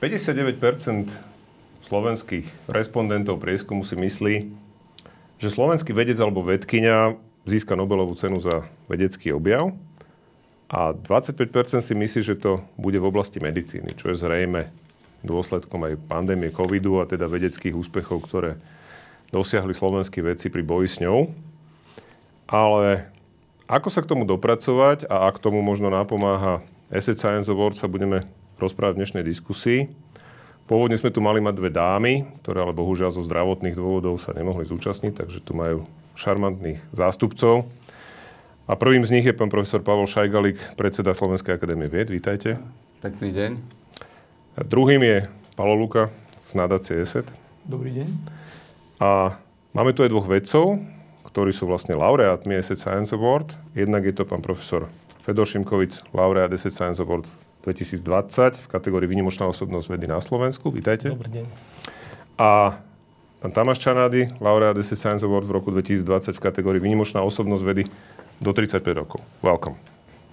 59% slovenských respondentov prieskumu si myslí, že slovenský vedec alebo vedkynia získa Nobelovú cenu za vedecký objav a 25% si myslí, že to bude v oblasti medicíny, čo je zrejme dôsledkom aj pandémie covidu a teda vedeckých úspechov, ktoré dosiahli slovenskí vedci pri boji s ňou. Ale ako sa k tomu dopracovať a ak tomu možno napomáha Asset Science Award, sa budeme rozprávať v dnešnej diskusii. Pôvodne sme tu mali mať dve dámy, ktoré ale bohužiaľ zo zdravotných dôvodov sa nemohli zúčastniť, takže tu majú šarmantných zástupcov. A prvým z nich je pán profesor Pavol Šajgalík, predseda Slovenskej akadémie vied. Vítajte. Pekný deň. A druhým je Palo Luka z nadácie ESET. Dobrý deň. A máme tu aj dvoch vedcov, ktorí sú vlastne laureátmi ESET Science Award. Jednak je to pán profesor Fedor Šimkovic, laureát ESET Science Award 2020 v kategórii Výnimočná osobnosť vedy na Slovensku. Vítajte. Dobrý deň. A pán Tamáš Čanády, laureát DC Science Award v roku 2020 v kategórii Výnimočná osobnosť vedy do 35 rokov. Welcome.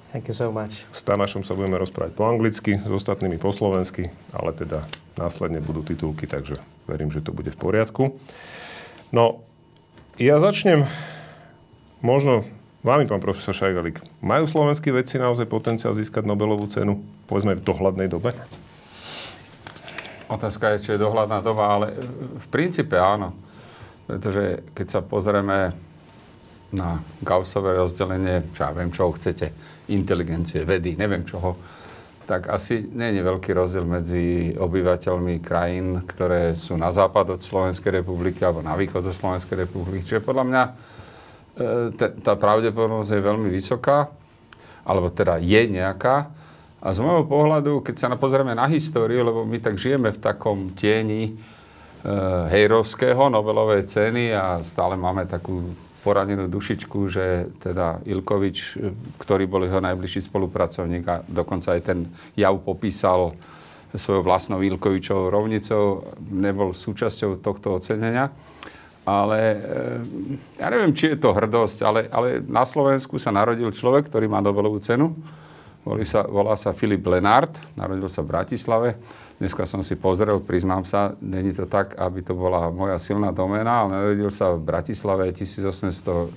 Thank you so much. S Tamášom sa budeme rozprávať po anglicky, s ostatnými po slovensky, ale teda následne budú titulky, takže verím, že to bude v poriadku. No, ja začnem možno Vámi, pán profesor Šajgalík, majú slovenskí vedci naozaj potenciál získať Nobelovú cenu, povedzme v dohľadnej dobe? Otázka je, či je dohľadná doba, ale v princípe áno. Pretože keď sa pozrieme na Gaussové rozdelenie, čo ja viem, čoho chcete, inteligencie, vedy, neviem čoho, tak asi nie je veľký rozdiel medzi obyvateľmi krajín, ktoré sú na západ od Slovenskej republiky alebo na východ od Slovenskej republiky. Čiže podľa mňa E, tá pravdepodobnosť je veľmi vysoká, alebo teda je nejaká. A z môjho pohľadu, keď sa pozrieme na históriu, lebo my tak žijeme v takom tieni e, Hejrovského Nobelovej ceny a stále máme takú poranenú dušičku, že teda Ilkovič, e, ktorý bol jeho najbližší spolupracovník a dokonca aj ten jav popísal svojou vlastnou Ilkovičovou rovnicou, nebol súčasťou tohto ocenenia. Ale eh, ja neviem, či je to hrdosť, ale, ale na Slovensku sa narodil človek, ktorý má Nobelovú cenu. Volí sa, volá sa Filip Lenard, narodil sa v Bratislave. Dneska som si pozrel, priznám sa, není to tak, aby to bola moja silná doména, ale narodil sa v Bratislave 1862.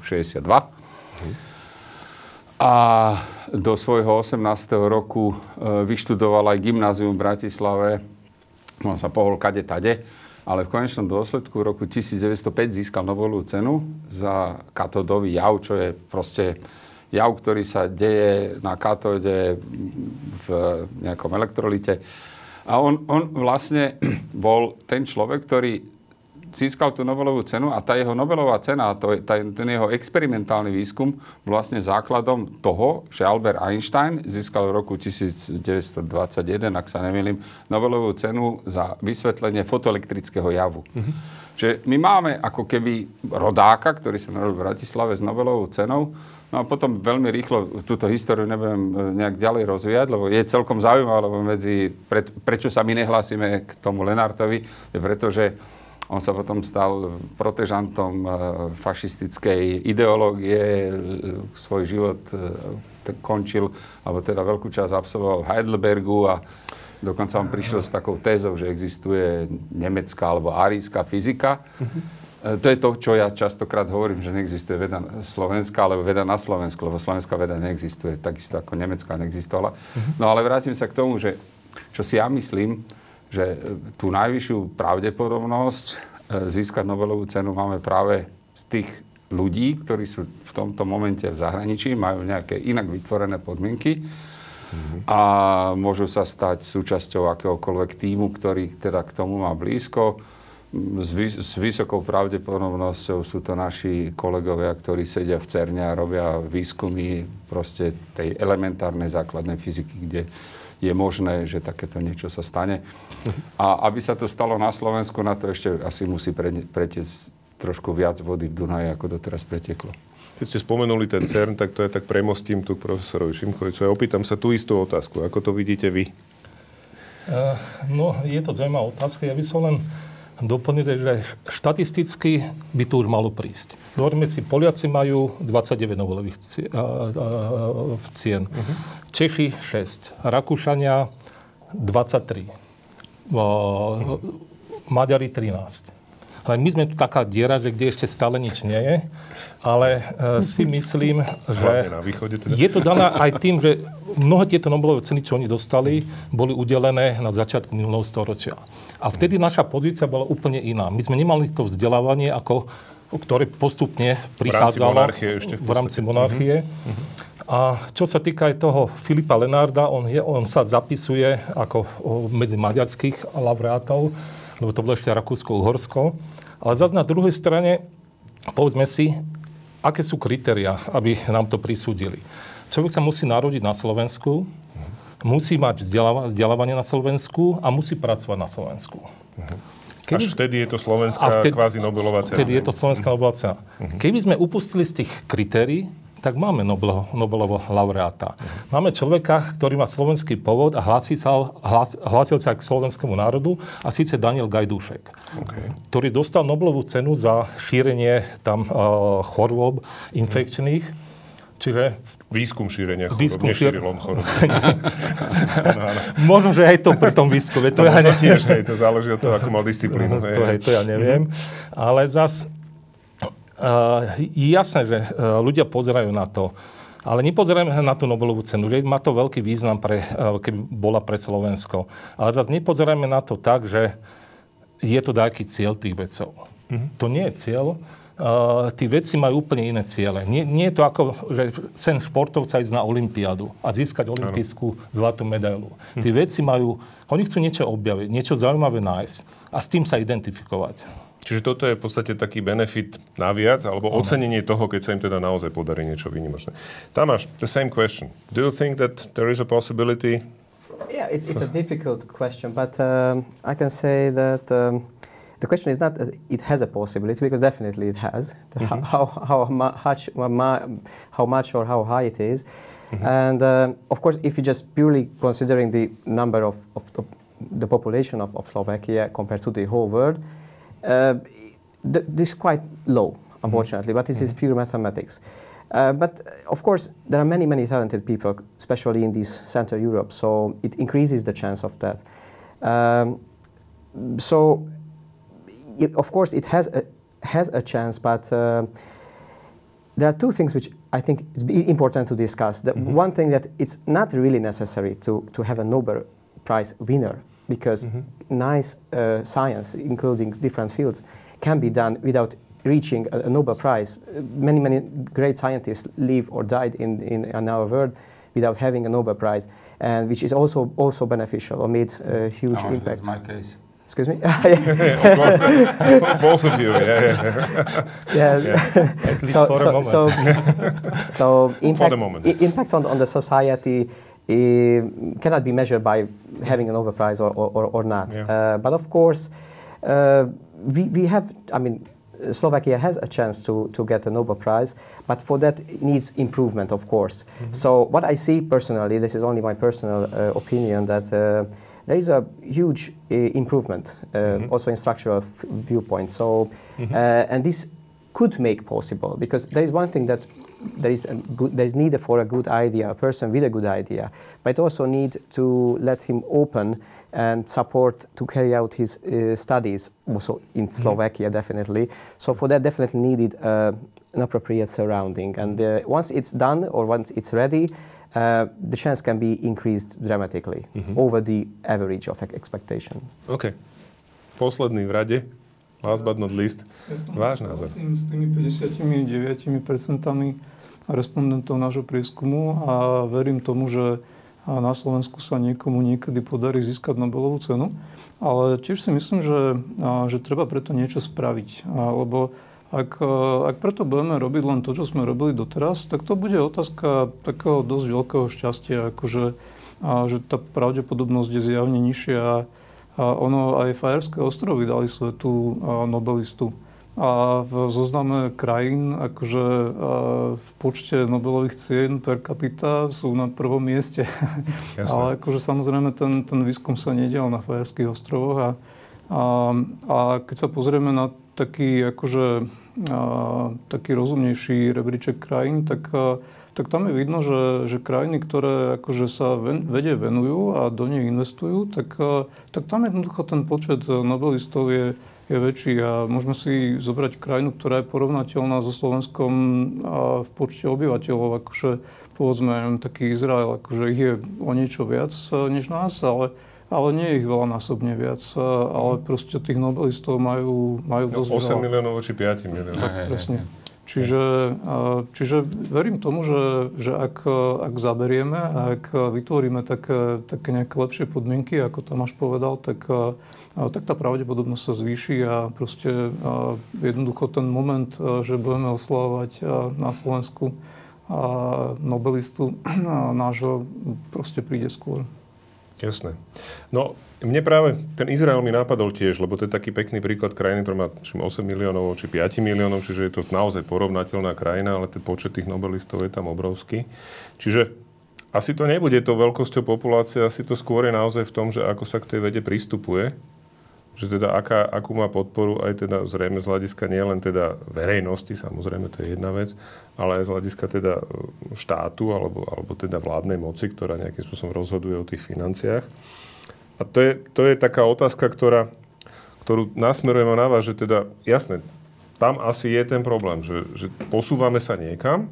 A do svojho 18. roku eh, vyštudoval aj gymnázium v Bratislave. On sa pohol kade tade ale v konečnom dôsledku v roku 1905 získal Nobelovú cenu za katodový jav, čo je proste jav, ktorý sa deje na katóde v nejakom elektrolite. A on, on vlastne bol ten človek, ktorý získal tú Nobelovú cenu a tá jeho Nobelová cena, to, tá, ten jeho experimentálny výskum vlastne základom toho, že Albert Einstein získal v roku 1921, ak sa nemýlim, Nobelovú cenu za vysvetlenie fotoelektrického javu. Mm-hmm. Čiže my máme ako keby rodáka, ktorý sa narodil v Bratislave s Nobelovou cenou, No a potom veľmi rýchlo túto históriu nebudem e, nejak ďalej rozvíjať, lebo je celkom zaujímavé, lebo medzi, pre, prečo sa my nehlásime k tomu Lenartovi, je preto, že on sa potom stal protežantom e, fašistickej ideológie, e, svoj život e, končil, alebo teda veľkú časť absolvoval v Heidelbergu a dokonca on prišiel s takou tézou, že existuje nemecká alebo aríska fyzika. To je to, čo ja častokrát hovorím, že neexistuje veda slovenská, alebo veda na Slovensku, lebo slovenská veda neexistuje, takisto ako nemecká neexistovala. No ale vrátim sa k tomu, že čo si ja myslím, že tú najvyššiu pravdepodobnosť e, získať Nobelovú cenu máme práve z tých ľudí, ktorí sú v tomto momente v zahraničí, majú nejaké inak vytvorené podmienky mm-hmm. a môžu sa stať súčasťou akéhokoľvek týmu, ktorý teda k tomu má blízko. S, vys- s vysokou pravdepodobnosťou sú to naši kolegovia, ktorí sedia v CERNE a robia výskumy proste tej elementárnej základnej fyziky, kde je možné, že takéto niečo sa stane. A aby sa to stalo na Slovensku, na to ešte asi musí pretiecť trošku viac vody v Dunaji, ako doteraz preteklo. Keď ste spomenuli ten CERN, tak to je tak premostím tu k profesorovi Šimkovicu. Ja opýtam sa tú istú otázku. Ako to vidíte vy? Uh, no, je to zaujímavá otázka. Ja by som len doplniť, že štatisticky by tu už malo prísť. Hovoríme si, Poliaci majú 29 Nobelových cien, uh-huh. Češi 6, Rakúšania 23. Maďari 13. Ale my sme tu taká diera, že kde ešte stále nič nie je. Ale e, si myslím, že teda. je to dané aj tým, že mnohé tieto Nobelové ceny, čo oni dostali, boli udelené na začiatku minulého storočia. A vtedy naša pozícia bola úplne iná. My sme nemali to vzdelávanie, ako, ktoré postupne prichádzalo v rámci monarchie. Ešte v, v rámci monarchie. Uh-huh. A čo sa týka aj toho Filipa Lenarda, on, je, on sa zapisuje ako medzi maďarských laureátov lebo to bolo ešte Rakúsko-Uhorsko. Ale zase na druhej strane, povedzme si, aké sú kritéria, aby nám to prisúdili. Človek sa musí narodiť na Slovensku, musí mať vzdelávanie na Slovensku a musí pracovať na Slovensku. Keby, Až vtedy je to slovenská vtedy, kvázi Nobelová cena. Vtedy je to slovenská Nobelová cena. Uh-huh. Keby sme upustili z tých kritérií, tak máme Nobel, Nobelovo laureáta. Máme človeka, ktorý má slovenský pôvod a hlási sa, hlas, hlásil sa k slovenskému národu, a síce Daniel Gajdúšek, okay. ktorý dostal Nobelovú cenu za šírenie tam uh, chorôb infekčných. Čiže... Výskum šírenia chorób, výskum nešíril on chorób. Možno, že aj to pri tom výskume. To, to ja ne... tiež, hej, to záleží od toho, ako mal disciplínu. To, hej, to ja neviem. Mm-hmm. Ale zas je jasné, že e, ľudia pozerajú na to, ale nepozerajme na tú Nobelovú cenu, že má to veľký význam, pre, e, keby bola pre Slovensko. Ale zase nepozerajme na to tak, že je to nejaký cieľ tých vecov. Mm-hmm. To nie je cieľ. Uh, tí veci majú úplne iné ciele. Nie, nie je to ako, že sen športovca ísť na Olympiádu a získať olympijskú zlatú medailu. Hm. Tí veci majú, oni chcú niečo objaviť, niečo zaujímavé nájsť a s tým sa identifikovať. Čiže toto je v podstate taký benefit naviac, alebo uh-huh. ocenenie toho, keď sa im teda naozaj podarí niečo výnimočné. Tamáš, the same question. Do you think that there is a possibility? Yeah, it's, it's a difficult question, but um, I can say that um, the question is not that it has a possibility, because definitely it has. Mm-hmm. How, how, much, how much or how high it is. Mm-hmm. And uh, of course, if you just purely considering the number of, of, the population of, of Slovakia compared to the whole world, uh, th- this is quite low, unfortunately, mm-hmm. but this is pure mathematics. Uh, but uh, of course, there are many, many talented people, especially in this Central Europe, so it increases the chance of that. Um, so, it, of course, it has a, has a chance, but uh, there are two things which I think is important to discuss. The mm-hmm. One thing that it's not really necessary to, to have a Nobel Prize winner because mm-hmm. nice uh, science, including different fields, can be done without reaching a, a, Nobel Prize. Many, many great scientists live or died in, in, in, our world without having a Nobel Prize, and which is also also beneficial or made a huge no, impact. That's my case. Excuse me? Both of you, yeah. Yeah. yeah. so, so, so, so, impact, impact on, on the society cannot be measured by having a Nobel Prize or, or, or not. Yeah. Uh, but of course, uh, we, we have, I mean, Slovakia has a chance to, to get a Nobel Prize, but for that it needs improvement, of course. Mm-hmm. So what I see personally, this is only my personal uh, opinion, that uh, there is a huge uh, improvement, uh, mm-hmm. also in structural viewpoint. So, mm-hmm. and this could make possible because there is one thing that there is, good, there is need for a good idea, a person with a good idea, but also need to let him open and support to carry out his uh, studies, also in mm-hmm. Slovakia, definitely. So for that, definitely needed uh, an appropriate surrounding. And uh, once it's done or once it's ready, uh, the chance can be increased dramatically mm-hmm. over the average of expectation. Okay. Posledný v rade. Last but not least, váš názor. S tými 59% respondentov nášho prieskumu a verím tomu, že na Slovensku sa niekomu niekedy podarí získať Nobelovú cenu. Ale tiež si myslím, že, že treba preto niečo spraviť. Lebo ak, ak preto budeme robiť len to, čo sme robili doteraz, tak to bude otázka takého dosť veľkého šťastia, akože, že tá pravdepodobnosť je zjavne nižšia a ono aj Fajerské ostrovy dali svetu nobelistu. A v zozname krajín, akože v počte Nobelových cien per capita sú na prvom mieste. Jasne. Ale akože samozrejme ten, ten výskum sa nedial na Fajerských ostrovoch a, a, a keď sa pozrieme na taký akože taký rozumnejší rebríček krajín, tak, tak tam je vidno, že, že krajiny, ktoré akože sa ven, vede venujú a do nej investujú, tak, tak tam jednoducho ten počet nobelistov je, je väčší. A môžeme si zobrať krajinu, ktorá je porovnateľná so Slovenskom v počte obyvateľov, akože povedzme taký Izrael, akože ich je o niečo viac než nás, ale ale nie je ich veľa násobne viac, ale proste tých nobelistov majú, majú no, dosť 8 veľa. miliónov voči 5 miliónov. Tak, presne. Čiže, čiže verím tomu, že, že ak, ak zaberieme a ak vytvoríme také, také nejaké lepšie podmienky, ako Tomáš povedal, tak, tak tá pravdepodobnosť sa zvýši a proste jednoducho ten moment, že budeme oslavovať na Slovensku Nobelistu nášho proste príde skôr. Jasné. No, mne práve ten Izrael mi napadol tiež, lebo to je taký pekný príklad krajiny, ktorá má 8 miliónov či 5 miliónov, čiže je to naozaj porovnateľná krajina, ale ten počet tých nobelistov je tam obrovský. Čiže asi to nebude to veľkosťou populácie, asi to skôr je naozaj v tom, že ako sa k tej vede pristupuje že teda aká, akú má podporu aj teda zrejme z hľadiska nielen teda verejnosti, samozrejme to je jedna vec, ale aj z hľadiska teda e, štátu alebo, alebo teda vládnej moci, ktorá nejakým spôsobom rozhoduje o tých financiách. A to je, to je taká otázka, ktorá, ktorú nasmerujeme na vás, že teda, jasné, tam asi je ten problém, že, že posúvame sa niekam,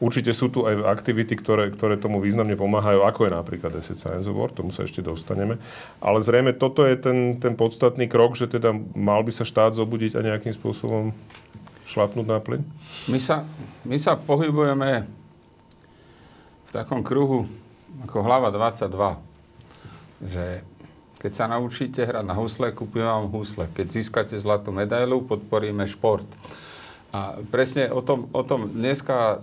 Určite sú tu aj aktivity, ktoré, ktoré tomu významne pomáhajú, ako je napríklad Asset Science Award, tomu sa ešte dostaneme. Ale zrejme toto je ten, ten podstatný krok, že teda mal by sa štát zobudiť a nejakým spôsobom šlapnúť na plyn? My sa, my sa pohybujeme v takom kruhu ako hlava 22. Že keď sa naučíte hrať na husle, kúpime vám husle. Keď získate zlatú medailu, podporíme šport. A presne o tom, o tom dneska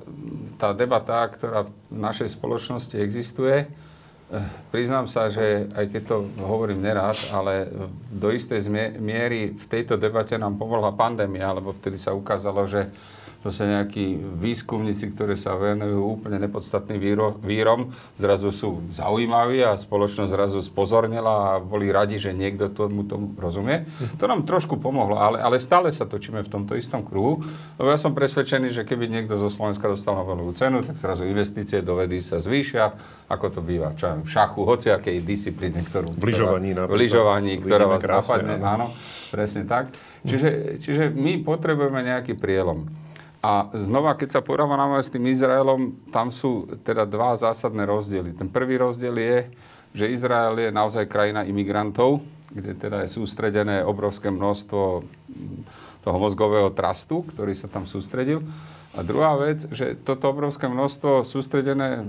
tá debata, ktorá v našej spoločnosti existuje, eh, priznám sa, že aj keď to hovorím nerád, ale do istej miery v tejto debate nám pomohla pandémia, lebo vtedy sa ukázalo, že proste nejakí výskumníci, ktorí sa venujú úplne nepodstatným víro, vírom, zrazu sú zaujímaví a spoločnosť zrazu spozornila a boli radi, že niekto tomu, tomu rozumie. To nám trošku pomohlo, ale, ale stále sa točíme v tomto istom kruhu, lebo ja som presvedčený, že keby niekto zo Slovenska dostal Nobelovú cenu, tak zrazu investície do vedy sa zvýšia, ako to býva čo, v šachu, hociakej disciplíne, ktorú... V lyžovaní V lyžovaní, ktorá vás krásne, napadne, áno, presne tak. Čiže, čiže my potrebujeme nejaký prielom. A znova, keď sa porovnáme s tým Izraelom, tam sú teda dva zásadné rozdiely. Ten prvý rozdiel je, že Izrael je naozaj krajina imigrantov, kde teda je sústredené obrovské množstvo mm, toho mozgového trastu, ktorý sa tam sústredil. A druhá vec, že toto obrovské množstvo sústredené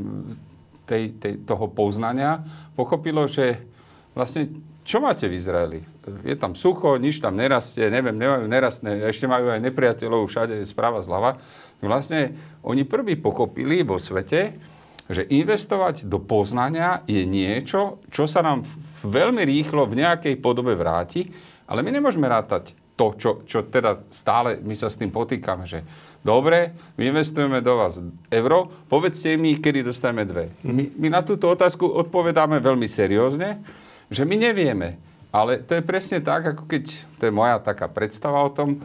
tej, tej, toho poznania pochopilo, že vlastne čo máte v Izraeli? Je tam sucho, nič tam nerastie, neviem, nemajú nerastné, ešte majú aj nepriateľov všade správa zľava. Vlastne oni prvý pochopili vo svete, že investovať do poznania je niečo, čo sa nám veľmi rýchlo v nejakej podobe vráti, ale my nemôžeme rátať to, čo, čo teda stále my sa s tým potýkame, že dobre, my investujeme do vás euro, povedzte mi, kedy dostaneme dve. My, my na túto otázku odpovedáme veľmi seriózne, že my nevieme. Ale to je presne tak, ako keď, to je moja taká predstava o tom,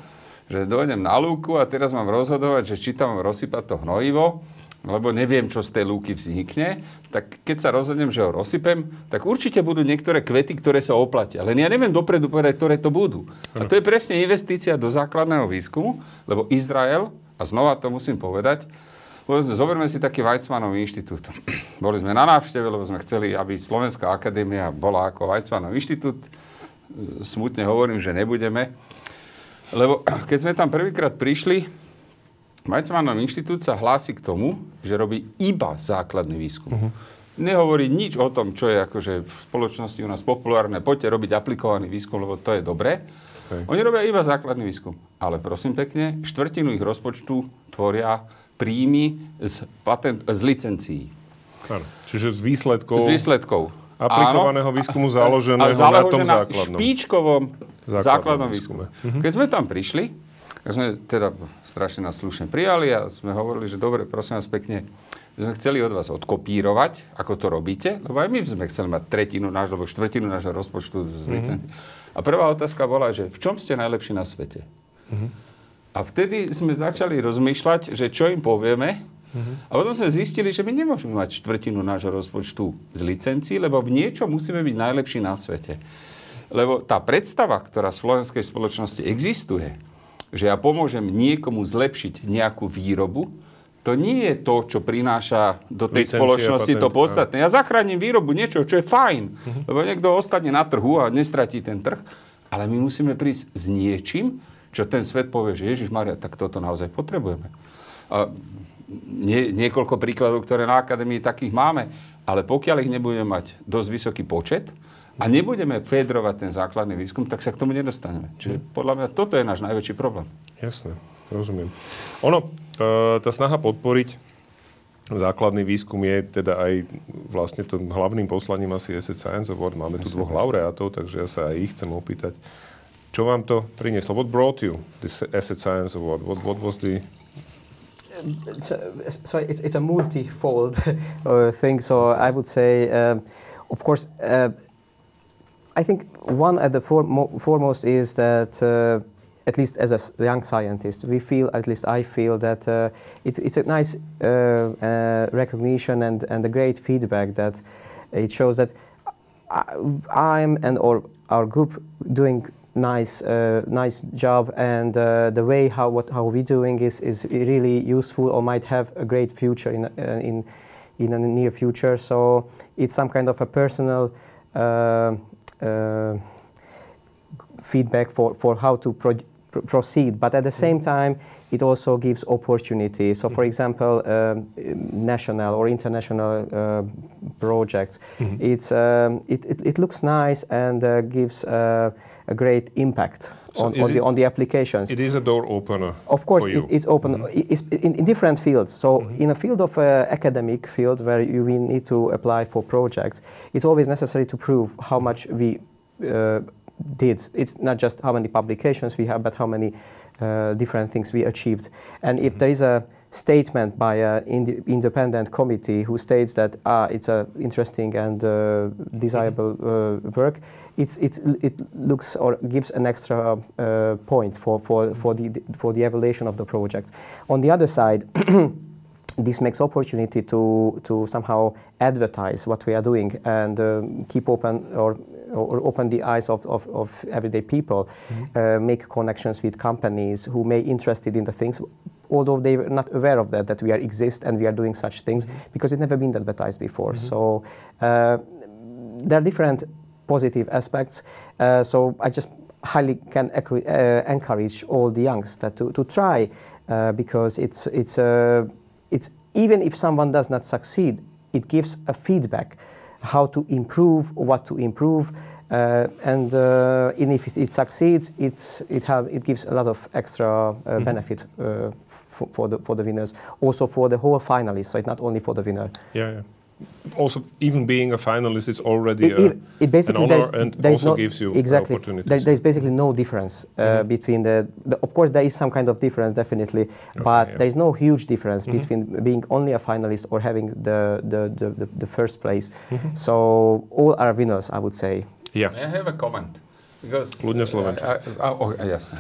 že dojdem na lúku a teraz mám rozhodovať, že či tam mám rozsypať to hnojivo, lebo neviem, čo z tej lúky vznikne, tak keď sa rozhodnem, že ho rozsypem, tak určite budú niektoré kvety, ktoré sa oplatia. Len ja neviem dopredu povedať, ktoré to budú. A to je presne investícia do základného výskumu, lebo Izrael, a znova to musím povedať, Povedzme, zoberme si taký Weizmannov inštitút. Boli sme na návšteve, lebo sme chceli, aby Slovenská akadémia bola ako Weizmannov inštitút. Smutne hovorím, že nebudeme. Lebo keď sme tam prvýkrát prišli, Weizmannov inštitút sa hlási k tomu, že robí iba základný výskum. Uh-huh. Nehovorí nič o tom, čo je akože v spoločnosti u nás populárne. Poďte robiť aplikovaný výskum, lebo to je dobré. Okay. Oni robia iba základný výskum. Ale prosím pekne, štvrtinu ich rozpočtu tvoria príjmy z, patent, z licencií. Ano. Čiže z výsledkov, z výsledkov. aplikovaného Áno, výskumu založeného na tom základnom. špičkovom základnom, základnom výskume. výskume. Keď sme tam prišli, tak sme teda strašne nás slušne prijali a sme hovorili, že dobre, prosím vás pekne, sme chceli od vás odkopírovať, ako to robíte, lebo aj my sme chceli mať tretinu nášho, alebo štvrtinu nášho rozpočtu z licencií. Mm-hmm. A prvá otázka bola, že v čom ste najlepší na svete? Mm-hmm. A vtedy sme začali rozmýšľať, že čo im povieme. A potom sme zistili, že my nemôžeme mať štvrtinu nášho rozpočtu z licencií, lebo v niečom musíme byť najlepší na svete. Lebo tá predstava, ktorá v slovenskej spoločnosti existuje, že ja pomôžem niekomu zlepšiť nejakú výrobu, to nie je to, čo prináša do tej Licencia, spoločnosti to patent, podstatné. Ja zachránim výrobu niečo, čo je fajn, lebo niekto ostane na trhu a nestratí ten trh, ale my musíme prísť s niečím, čo ten svet povie, že Ježiš Maria, tak toto naozaj potrebujeme. A nie, niekoľko príkladov, ktoré na akadémii takých máme, ale pokiaľ ich nebudeme mať dosť vysoký počet a nebudeme fedrovať ten základný výskum, tak sa k tomu nedostaneme. Čiže podľa mňa toto je náš najväčší problém. Jasné, rozumiem. Ono, e, tá snaha podporiť základný výskum je teda aj vlastne tým hlavným poslaním asi Asset Science Award. Máme tu dvoch laureátov, takže ja sa aj ich chcem opýtať. Čo vám to prinieslo? What brought you this Asset Science Award? What, what was the... so, so it's, it's a multi-fold uh, thing. So I would say, um, of course, uh, I think one at the foremo- foremost is that, uh, at least as a young scientist, we feel, at least I feel that uh, it, it's a nice uh, recognition and, and a great feedback that it shows that I, I'm and or our group doing nice uh, nice job and uh, the way how what how we doing is is really useful or might have a great future in uh, in in a near future. So it's some kind of a personal uh, uh, feedback for, for how to pro- pr- proceed. But at the same time, it also gives opportunity. So, for example, um, national or international uh, projects, it's, um, it, it, it looks nice and uh, gives uh, a great impact So on, on, the, on the applications. It is a door opener Of course, it, it's open i- it's in, in different fields. So, in a field of uh, academic field where you will need to apply for projects, it's always necessary to prove how much we uh, did. It's not just how many publications we have, but how many uh, different things we achieved. And if there is a statement by an inde- independent committee who states that ah, it's a interesting and uh, desirable uh, work, it's, it, it looks or gives an extra uh, point for, for, for, the, for the evaluation of the projects. On the other side, this makes opportunity to, to somehow advertise what we are doing and um, keep open or, or open the eyes of, of, of everyday people, uh, make connections with companies who may interested in the things, although they were not aware of that, that we are exist and we are doing such things because it never been advertised before. So uh, there are different positive aspects. Uh, so I just highly can uh, encourage all the youngs that to, to try uh, because it's it's uh, it's even if someone does not succeed, it gives a feedback how to improve, what to improve. Uh, and, uh, and if it, it succeeds, it's, it, have, it gives a lot of extra uh, benefit uh, for, for, the, for the winners, also for the whole finalists, so it's not only for the winner. Yeah, yeah. Also, even being a finalist is already It, a, it, it basically an honor there's, and also no, gives you exactly, opportunities. There, there's basically no difference uh, mm-hmm. between the, the. Of course, there is some kind of difference, definitely, but yeah. there is no huge difference mm-hmm. between being only a finalist or having the the, the, the, the first place. Mm-hmm. So all are winners, I would say. yeah. I have a comment. Because, Kľudne eh, slovenčine. Eh, a, eh, a, oh, a, a, jasne.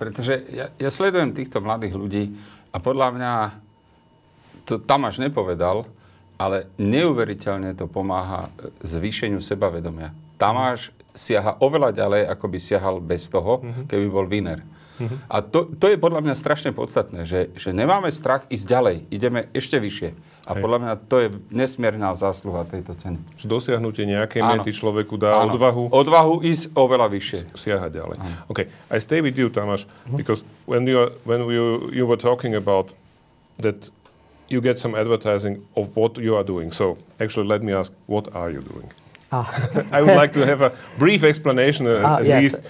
Pretože ja, ja sledujem týchto mladých ľudí a podľa mňa to Tamáš nepovedal, ale neuveriteľne to pomáha e, zvýšeniu sebavedomia. Tamáš siaha oveľa ďalej, ako by siahal bez toho, keby bol winner. A to, to je podľa mňa strašne podstatné, že, že nemáme strach ísť ďalej, ideme ešte vyššie. A Hej. podľa mňa to je nesmierná zásluha tejto ceny. Že dosiahnutie nejakej Áno. mety človeku dá Áno. odvahu Odvahu ísť oveľa vyššie. siahať ďalej. Okay, I stay with you, Tamas, because when you when you you were talking about that you get some advertising of what you are doing. So actually, let me ask, what are you doing? Ah. I would like to have a brief explanation, uh, Ah, at yes. least.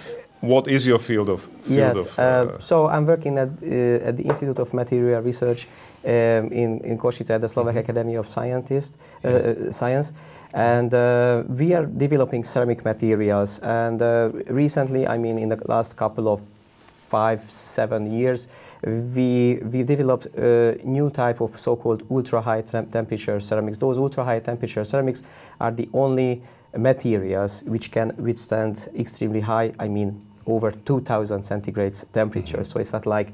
What is your field of field yes. of? uh, so I'm working at, uh, at the Institute of Material Research um, in in Košice at the Slovak Academy of Scientists, uh, Science, and uh, we are developing ceramic materials. And uh, recently, I mean, in the last couple of five seven years. We, we developed a new type of so-called ultra-high tem- temperature ceramics. Those ultra-high temperature ceramics are the only materials which can withstand extremely high, I mean over 2000 centigrades temperature. So it's not like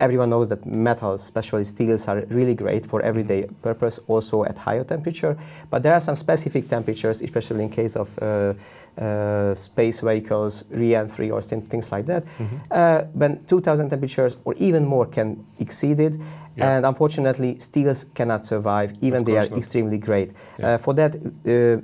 everyone knows that metals, especially steels, are really great for everyday purpose, also at higher temperature. But there are some specific temperatures, especially in case of uh, uh, space vehicles, re-entry, or things like that, uh, when 2000 temperatures or even more can exceed it. Yeah. And unfortunately, steels cannot survive, even they are not. extremely great. Yeah. Uh, for that, uh,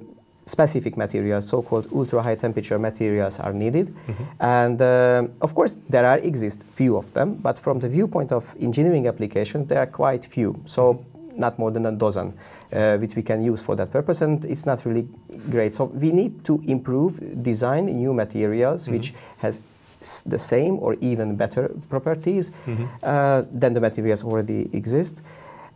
specific materials, so-called ultra-high temperature materials, are needed. Mm-hmm. And um of course, there are exist few of them, but from the viewpoint of engineering applications, there are quite few. So Mm-hmm. not more than a dozen, uh, which we can use for that purpose, and it's not really great. So we need to improve, design new materials which has s- the same or even better properties uh, than the materials already exist.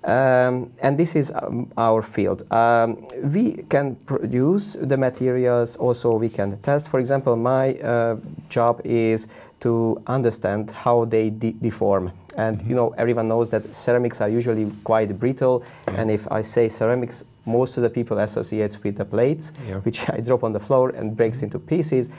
Um, and this is um, our field. Um, we can produce the materials, also we can test. For example, my uh, job is to understand how they de- deform. And you know, everyone knows that ceramics are usually quite brittle. And if I say ceramics, most of the people associate with the plates, Yeah. which I drop on the floor and breaks into pieces.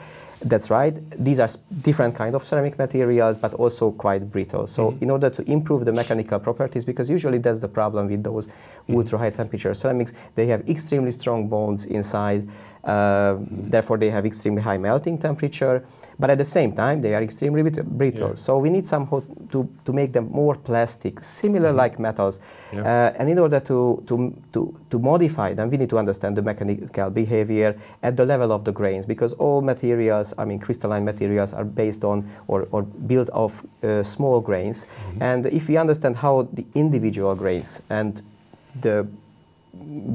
That's right. These are different kind of ceramic materials, but also quite brittle. So, mm-hmm. in order to improve the mechanical properties, because usually that's the problem with those mm-hmm. ultra high temperature ceramics, they have extremely strong bonds inside. Uh, Therefore, they have extremely high melting temperature. But at the same time, they are extremely brittle. Yeah. So we need somehow to, to make them more plastic, similar like metals. Yeah. Uh, and in order to, to, to, to modify them, we need to understand the mechanical behavior at the level of the grains because all materials, I mean, crystalline materials, are based on or, or built of uh, small grains. And if we understand how the individual grains and the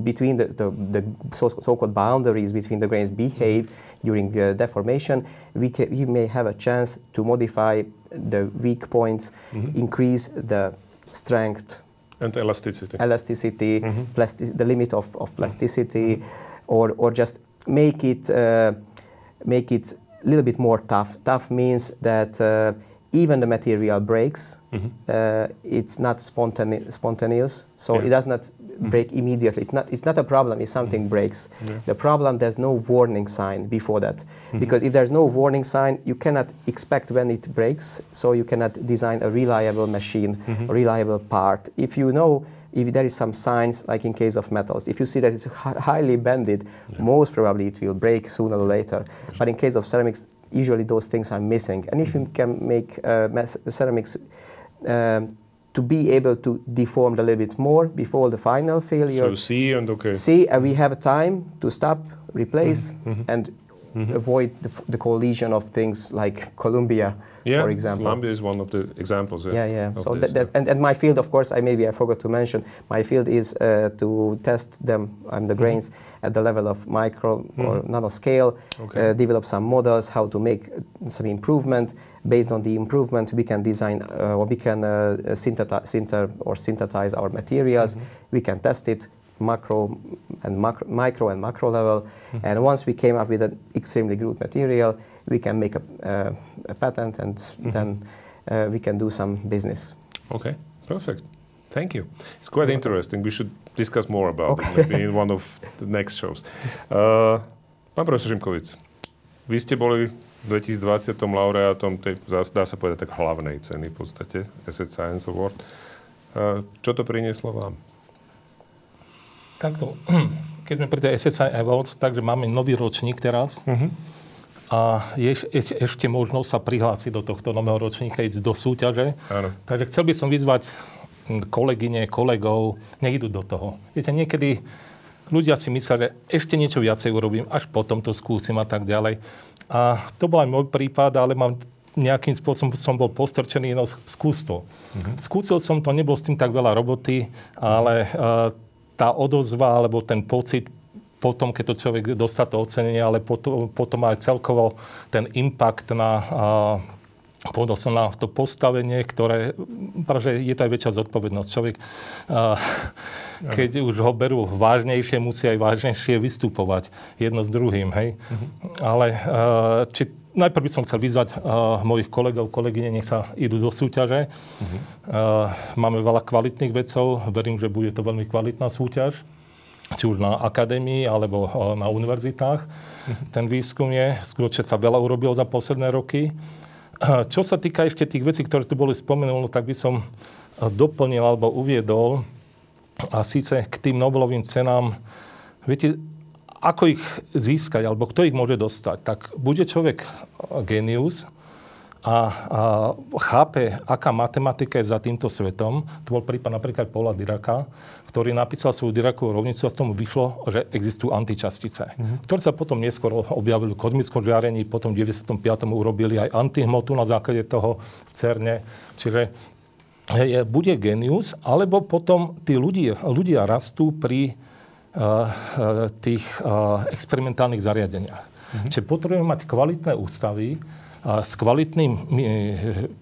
between the, the, the so, so-called boundaries between the grains behave during uh, deformation, we, ca- we may have a chance to modify the weak points, increase the strength, And elasticity. elasticity, plasti- the limit of, of plasticity, or, or just make it uh, make it a little bit more tough. Tough means that uh, even the material breaks. Uh, it's not spontane- spontaneous, so Yeah. it does not Mm. break immediately. It's not, it's not a problem if something mm. breaks. Yeah. The problem there's no warning sign before that, mm-hmm. because if there's no warning sign, you cannot expect when it breaks. So you cannot design a reliable machine, a reliable part. If you know if there is some signs, like in case of metals, if you see that it's hi- highly bended, most probably it will break sooner or later. But in case of ceramics, usually those things are missing. And if you mm-hmm. can make uh, ceramics um, to be able to deform a little bit more before the final failure, So C and okay. see, and we have time to stop, replace, Mm-hmm. and avoid the, the collision of things like Columbia, Yeah, for example. Columbia is one of the examples. Yeah, yeah. of So this, that, and, and my field, of course, I maybe I forgot to mention, my field is uh, to test them, and the Mm-hmm. grains at the level of micro or nano scale, Okay. uh, develop some models, how to make uh, some improvement. Based on the improvement, we can design uh, or we can uh, synthetize, synther, or synthesize our materials. Mm-hmm. We can test it macro and macro, micro and macro level. Mm-hmm. And once we came up with an extremely good material, we can make a, uh, a patent and Mm-hmm. then uh, we can do some business. Okay, perfect. Thank you. It's quite interesting. We should discuss more about it maybe in one of the next shows. Uh, pán profesor Šimkovic, vy ste boli 2020 laureátom tej, dá sa povedať, tak hlavnej ceny v podstate, Asset Science Award. Čo to prinieslo vám? Takto, keď sme pri tej SSI Award, takže máme nový ročník teraz. A je eš- ešte možnosť sa prihlásiť do tohto nového ročníka, ísť do súťaže. Áno. Takže chcel by som vyzvať kolegyne, kolegov, nech idú do toho. Viete, niekedy ľudia si myslia, že ešte niečo viacej urobím, až potom to skúsim a tak ďalej. A to bol aj môj prípad, ale mám nejakým spôsobom som bol postrčený, no skús to. Skúsil som to, nebol s tým tak veľa roboty, ale uh, tá odozva alebo ten pocit potom, keď to človek dostá to ocenenie, ale potom, potom aj celkovo ten impact na uh, povedal som na to postavenie, ktoré, pretože je to aj väčšia zodpovednosť. Človek, keď už ho berú vážnejšie, musí aj vážnejšie vystupovať jedno s druhým. Hej? Ale uh, či, najprv by som chcel vyzvať mojich kolegov, kolegyne, nech sa idú do súťaže. Uh, máme veľa kvalitných vedcov, verím, že bude to veľmi kvalitná súťaž. či už na akadémii alebo na univerzitách. Ten výskum je, skutočne sa veľa urobilo za posledné roky. Čo sa týka ešte tých vecí, ktoré tu boli spomenuté, tak by som uh, doplnil alebo uviedol, a síce k tým Nobelovým cenám, viete, ako ich získať, alebo kto ich môže dostať, tak bude človek genius a, a chápe, aká matematika je za týmto svetom. To bol prípad napríklad Paula Diraka, ktorý napísal svoju Dirakovú rovnicu a z tomu vyšlo, že existujú antičastice, mm-hmm. ktoré sa potom neskôr objavili v kozmickom žiarení, potom v 95. urobili aj antihmotu na základe toho v CERNE. Čiže je, bude genius, alebo potom tí ľudia, ľudia rastú pri uh, tých uh, experimentálnych zariadeniach. Mm-hmm. Čiže potrebujeme mať kvalitné ústavy s kvalitnými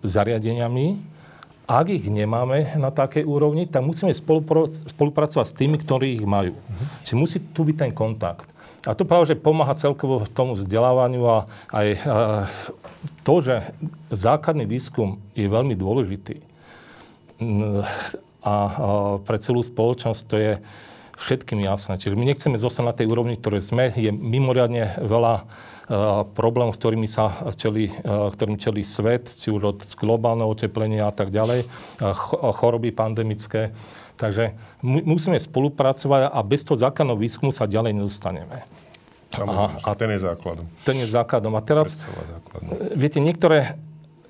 zariadeniami. Ak ich nemáme na takej úrovni, tak musíme spolupracovať s tými, ktorí ich majú. Mm-hmm. Čiže musí tu byť ten kontakt. A to práve, že pomáha celkovo tomu vzdelávaniu a aj to, že základný výskum je veľmi dôležitý a pre celú spoločnosť to je všetkým jasné. Čiže my nechceme zostať na tej úrovni, ktoré sme. Je mimoriadne veľa problémov, s ktorými sa čeli, ktorým čelí svet, či už od globálneho oteplenia a tak ďalej, choroby pandemické. Takže musíme spolupracovať a bez toho základného výskumu sa ďalej nedostaneme. Samozrejme, a ten je základom. Ten je základom. A teraz, viete, niektoré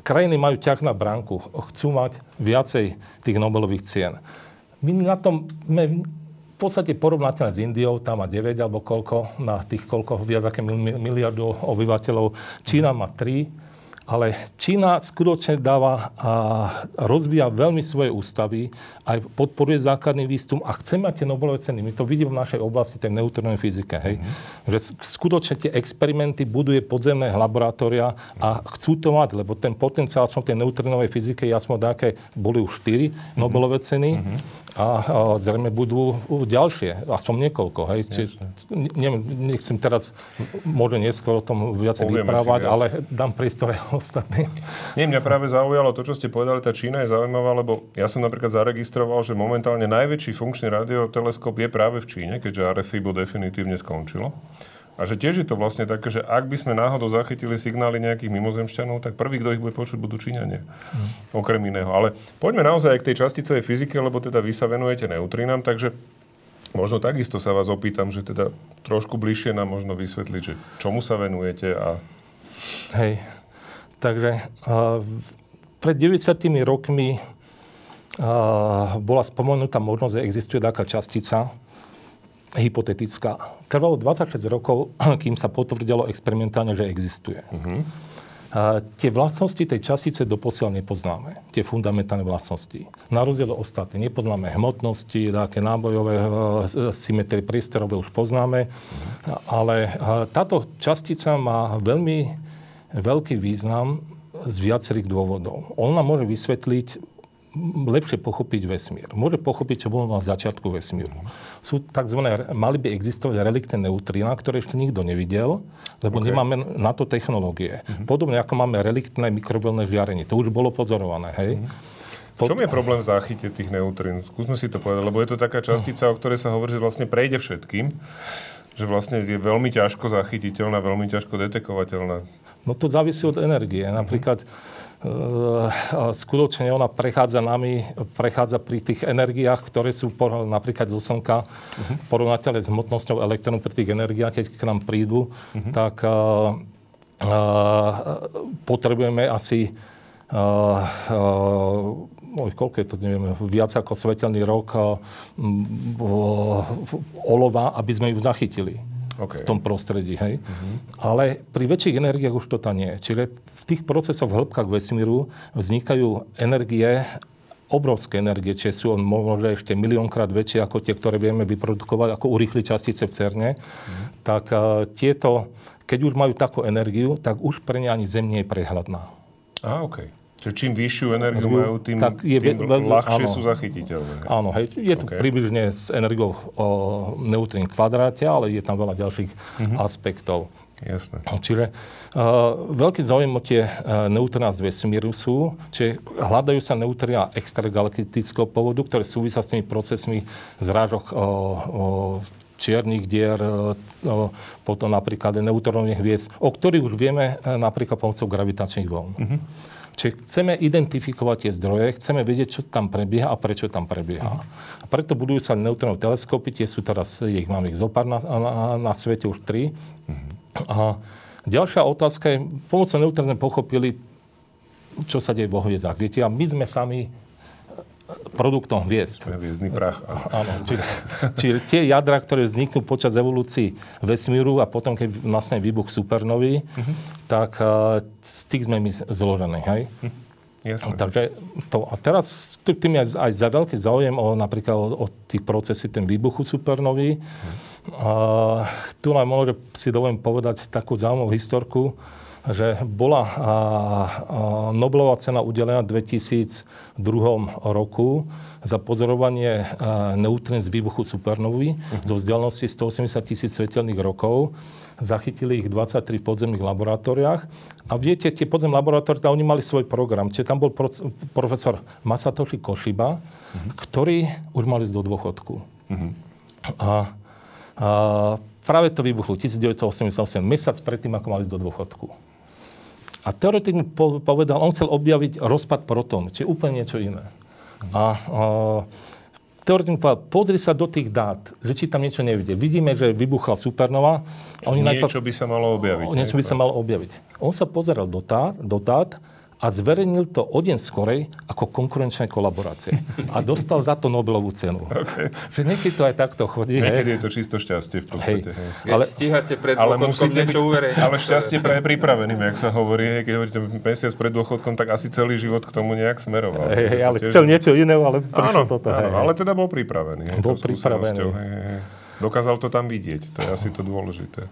krajiny majú ťah na bránku, chcú mať viacej tých Nobelových cien. My na tom sme v podstate porovnateľné s Indiou, tam má 9 alebo koľko, na tých koľko, viac aké miliardov obyvateľov. Čína má 3, ale Čína skutočne dáva a rozvíja veľmi svoje ústavy, aj podporuje základný výskum a chce mať tie Nobelové ceny. My to vidíme v našej oblasti, tej neutronovej fyzike. Hej? Mm-hmm. Že skutočne tie experimenty buduje podzemné laboratória a chcú to mať, lebo ten potenciál aspoň tej neutronovej fyzike, aspoň také, boli už 4 mm-hmm. Nobelové ceny. Mm-hmm a, a zrejme budú ďalšie, aspoň niekoľko. Hej. Či, neviem, nechcem teraz, možno neskôr o tom viacej Povieme vyprávať, viac. ale dám priestor aj ostatným. Nie, mňa práve zaujalo to, čo ste povedali, tá Čína je zaujímavá, lebo ja som napríklad zaregistroval, že momentálne najväčší funkčný radioteleskop je práve v Číne, keďže Arecibo definitívne skončilo. A že tiež je to vlastne také, že ak by sme náhodou zachytili signály nejakých mimozemšťanov, tak prvý, kto ich bude počuť, budú Číňania. Mm. Okrem iného. Ale poďme naozaj aj k tej časticovej fyzike, lebo teda vy sa venujete neutrinám, takže možno takisto sa vás opýtam, že teda trošku bližšie nám možno vysvetliť, že čomu sa venujete a... Hej, takže uh, pred 90 rokmi uh, bola spomenutá možnosť, že existuje taká častica, hypotetická. Trvalo 26 rokov, kým sa potvrdilo experimentálne, že existuje. Uh-huh. A tie vlastnosti tej častice doposiaľ nepoznáme. Tie fundamentálne vlastnosti. Na rozdiel od ostatných. Nepoznáme hmotnosti, také nábojové e, symetrie priestorové už poznáme. Ale e, táto častica má veľmi veľký význam z viacerých dôvodov. On nám môže vysvetliť lepšie pochopiť vesmír. Môže pochopiť, čo bolo na začiatku vesmíru. Sú tzv. mali by existovať reliktné neutrína, ktoré ešte nikto nevidel, lebo okay. nemáme na to technológie. Uh-huh. Podobne ako máme reliktné mikrobilné žiarenie. To už bolo pozorované. Hej? Uh-huh. V čom je problém v záchyte tých neutrín? Skúsme si to povedať, lebo je to taká častica, o ktorej sa hovorí, že vlastne prejde všetkým, že vlastne je veľmi ťažko zachytiteľná, veľmi ťažko detekovateľná. No to závisí od energie. Napríklad uh-huh skutočne ona prechádza nami, prechádza pri tých energiách, ktoré sú napríklad zo Slnka uh-huh. porovnateľné s hmotnosťou elektrónu pri tých energiách, keď k nám prídu, uh-huh. tak uh, uh, potrebujeme asi uh, oj, koľko je to, neviem, viac ako svetelný rok olova, aby sme ju zachytili okay. v tom prostredí. Hej? Uh-huh. Ale pri väčších energiách už to tam nie. Čiže v tých procesoch v hĺbkach vesmíru vznikajú energie, obrovské energie, čiže sú možno ešte miliónkrát väčšie ako tie, ktoré vieme vyprodukovať, ako urýchli častice v CERNE, uh-huh. tak uh, tieto, keď už majú takú energiu, tak už pre ne ani Zem nie je prehľadná. Á, okay. Čiže čím vyššiu energiu majú, tým, tak je, tým veľ, ľahšie áno, sú zachytiteľné. Áno, hej, je to okay. približne s energiou o neutrín kvadráte, ale je tam veľa ďalších uh-huh. aspektov. Jasné. Čiže uh, veľký záujem o tie uh, neutrína z vesmíru sú, čiže hľadajú sa neutrína extragalaktického povodu, ktoré súvisia s tými procesmi zrážok uh, uh, čiernych dier, e, potom napríklad neutrónových hviezd, o ktorých už vieme e, napríklad pomocou gravitačných vln. Mm-hmm. Čiže chceme identifikovať tie zdroje, chceme vedieť, čo tam prebieha a prečo tam prebieha. A preto budujú sa neutrónové teleskopy, tie sú teraz, ich máme ich zopár na, na, na svete už tri. A ďalšia otázka je, pomocou sme pochopili, čo sa deje vo hviezdách. Viete, a my sme sami produktom hviezd. Hviezdny prach. Áno. Čiže, čiže tie jadra, ktoré vzniknú počas evolúcií vesmíru a potom, keď nastane výbuch supernový, uh-huh. tak uh, z tých sme my zložení. Hej? Uh-huh. Jasne. Takže to, a teraz tým je aj za veľký záujem o napríklad o, o tých procesy ten výbuchu supernový. Uh-huh. A, tu nám môže si dovolím povedať takú zaujímavú historku že bola Nobelová cena udelená v 2002 roku za pozorovanie neutrín z výbuchu supernovy uh-huh. zo vzdialenosti 180 tisíc svetelných rokov. Zachytili ich 23 v podzemných laboratóriách. A viete, tie podzemné laboratórie, oni mali svoj program. Čiže tam bol profesor Masatoshi Koshiba, uh-huh. ktorý už mali ísť do dôchodku. Uh-huh. A, a práve to vybuchlo 1988, mesiac predtým, ako mali ísť do dôchodku. A teoretik mu povedal, on chcel objaviť rozpad protónu, čiže úplne niečo iné. A, a teoretik mu povedal, pozri sa do tých dát, že či tam niečo nevidie. Vidíme, že vybuchla supernova. Oni niečo najprv, by sa malo objaviť. Niečo by sa malo objaviť. On sa pozeral do, tá, do dát a zverejnil to o deň skorej ako konkurenčné kolaborácie. A dostal za to Nobelovú cenu. Okay. Že niekedy to aj takto chodí. Niekedy je to čisto šťastie v podstate. Hej. Hej. Ale stíhate pred ale musíte niečo uverejniť. Ale šťastie pre pripraveným, jak sa hovorí. Keď hovoríte mesiac pred dôchodkom, tak asi celý život k tomu nejak smeroval. Hej, hej, ale tiež... chcel niečo iné, ale áno, toto. Áno, hej. ale teda bol pripravený. Bol pripravený. Hej, hej. Dokázal to tam vidieť. To je asi to dôležité.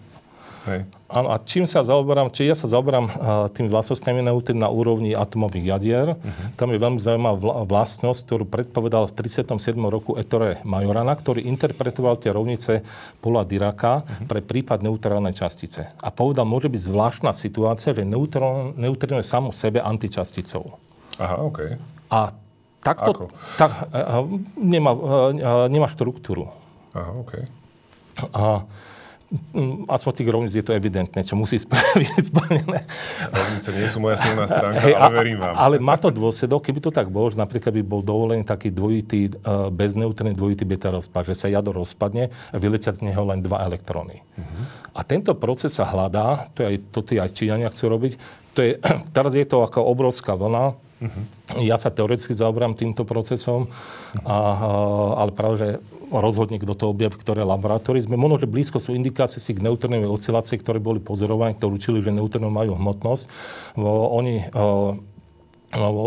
Hej. A čím sa zaoberám, či ja sa zaoberám tým vlastnosťami neutrín na úrovni atomových jadier. Uh-huh. Tam je veľmi zaujímavá vlastnosť, ktorú predpovedal v 37. roku Ettore Majorana, ktorý interpretoval tie rovnice Pola Diraka uh-huh. pre prípad neutrálnej častice. A povedal, môže byť zvláštna situácia, že neutrín je samo sebe antičasticou. Aha, OK. A takto Ako? tak, nemá, nemá štruktúru. Aha, OK. A aspoň tých rovníc je to evidentné, čo musí byť splnené. Rovnice nie sú moja silná stránka, hey, ale verím vám. Ale má to dôsledok, keby to tak bolo, že napríklad by bol dovolený taký dvojitý, uh, bezneutrálny dvojitý beta rozpad, že sa jadro rozpadne a vyletia z neho len dva elektróny. Uh-huh. A tento proces sa hľadá, to je to tí aj Číňania chcú robiť, to je, teraz je to ako obrovská vlna, Uh-huh. Ja sa teoreticky zaoberám týmto procesom, a, ale práve, že rozhodne, kto to objaví, ktoré laboratórie. Sme možno, že blízko sú indikácie si k neutrónovej oscilácie, ktoré boli pozorované, ktoré učili, že neutróny majú hmotnosť. Oni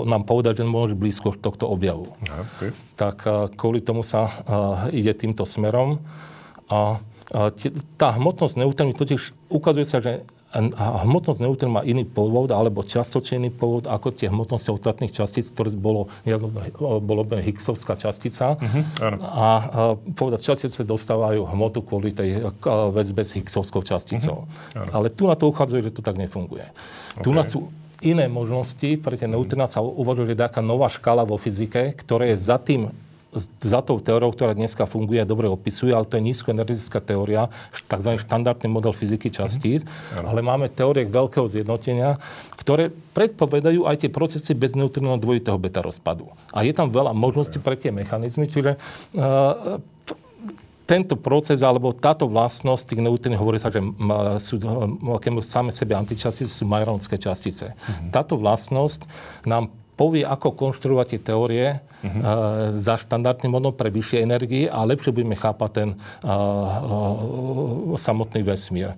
nám povedať, že môže blízko tohto objavu. Okay. Tak kvôli tomu sa ide týmto smerom. A tá hmotnosť neutrónov totiž ukazuje sa, že a hmotnosť neutrón má iný pôvod alebo častočný pôvod ako tie hmotnosti ostatných častíc, ktoré bolo, bolo Higgsovská častica. Uh-huh, a, a povedať, častice dostávajú hmotu kvôli tej väzbe s Higgsovskou časticou. Uh-huh, Ale tu na to uchádzajú, že to tak nefunguje. Okay. Tu na sú iné možnosti, pre tie neutróna sa uvažuje, že je taká nová škála vo fyzike, ktorá je za tým za tou teóriou, ktorá dneska funguje a dobre opisuje, ale to je nízkoenergetická teória, tzv. štandardný model fyziky častíc, mm-hmm. ale máme teórie veľkého zjednotenia, ktoré predpovedajú aj tie procesy bez neutrónov dvojitého beta rozpadu. A je tam veľa možností pre tie mechanizmy, čiže uh, tento proces alebo táto vlastnosť tých neutrín hovorí sa, že sú same sebe antičastice, sú majronské častice. Mm-hmm. Táto vlastnosť nám povie, ako konštruovať tie teórie uh-huh. uh, za štandardný model pre vyššie energie a lepšie budeme chápať ten uh, uh, samotný vesmír.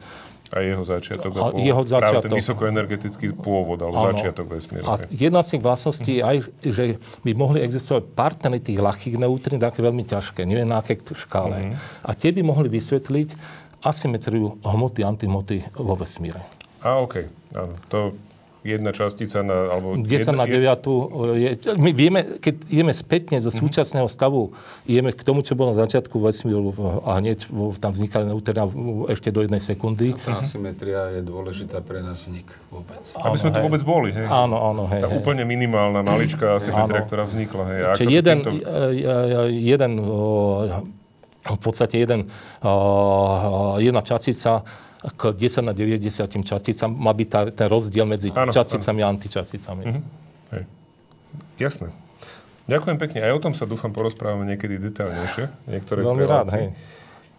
A jeho začiatok. A jeho začiatok. Práve ten vysokoenergetický pôvod, alebo ano. začiatok vesmíru. A jedna z tých vlastností je aj, že by mohli existovať partnery tých ľahkých neutrín, také veľmi ťažké, neviem na aké škále. Uh-huh. A tie by mohli vysvetliť asymetriu hmoty, antihmoty vo vesmíre. A OK, áno. To jedna častica na... Alebo 10 jedna, na 9. Je, my vieme, keď ideme spätne zo mhm. súčasného stavu, ideme k tomu, čo bolo na začiatku vesmíru a hneď tam vznikali neutrina ešte do jednej sekundy. A tá asymetria je dôležitá pre nás vznik vôbec. Aby sme tu vôbec boli, hej? Áno, áno, hej. Tá hej. úplne minimálna, maličká asymetria, ktorá vznikla, hej. Čiže jeden, týmto... jeden v podstate jeden, jedna častica k 10 na 90 časticám má byť tá, ten rozdiel medzi Áno, časticami a antičasticami. Mhm. Hej. Jasné. Ďakujem pekne. Aj o tom sa dúfam porozprávame niekedy detaľnejšie. Niektoré Veľmi rád, hej.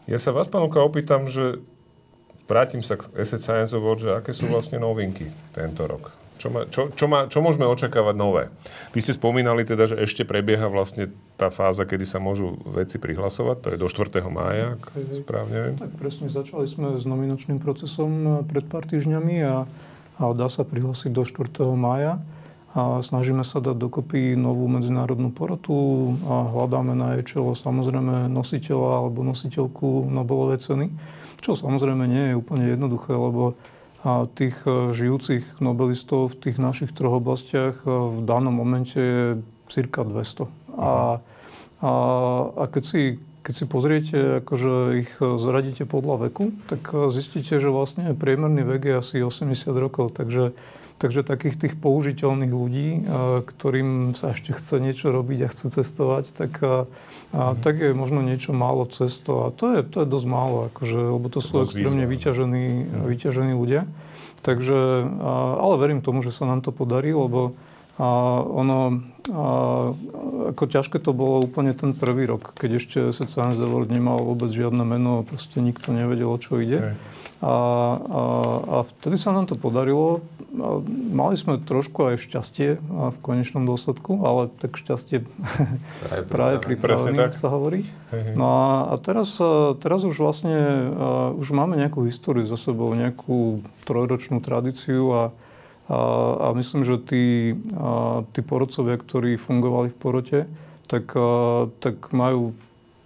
Ja sa vás, pán Luka, opýtam, že vrátim sa k Asset Science Award, že aké sú vlastne novinky tento rok? Čo, ma, čo, čo, ma, čo môžeme očakávať nové? Vy ste spomínali teda, že ešte prebieha vlastne tá fáza, kedy sa môžu veci prihlasovať, to je do 4. mája, ak správne viem. Tak presne, začali sme s nominačným procesom e, pred pár týždňami a, a dá sa prihlásiť do 4. mája. A snažíme sa dať dokopy novú medzinárodnú porotu a hľadáme na jej čelo samozrejme nositeľa alebo nositeľku Nobelovej ceny, čo samozrejme nie je úplne jednoduché, lebo a tých e, žijúcich nobelistov v tých našich troch oblastiach e, v danom momente je cirka 200. A, a, a keď si keď si pozriete, akože ich zaradíte podľa veku, tak e, zistíte, že vlastne priemerný vek je asi 80 rokov. Takže, takže takých tých použiteľných ľudí, e, ktorým sa ešte chce niečo robiť a chce cestovať, tak, a, a, tak je možno niečo málo cesto. A to je, to je dosť málo, akože, lebo to sú dosť extrémne výzva. vyťažení, vyťažení ľudia. Takže, ale verím tomu, že sa nám to podarí, lebo a ono, a, ako ťažké to bolo úplne ten prvý rok, keď ešte Science Award nemal vôbec žiadne meno, proste nikto nevedel, o čo ide. A, a, a vtedy sa nám to podarilo. A mali sme trošku aj šťastie a v konečnom dôsledku, ale tak šťastie práve Presne pripravený tak. sa hovorí. No a, a teraz, teraz už vlastne už máme nejakú históriu za sebou, nejakú trojročnú tradíciu a, a, a myslím, že tí, a, tí porodcovia, ktorí fungovali v porote, tak, a, tak majú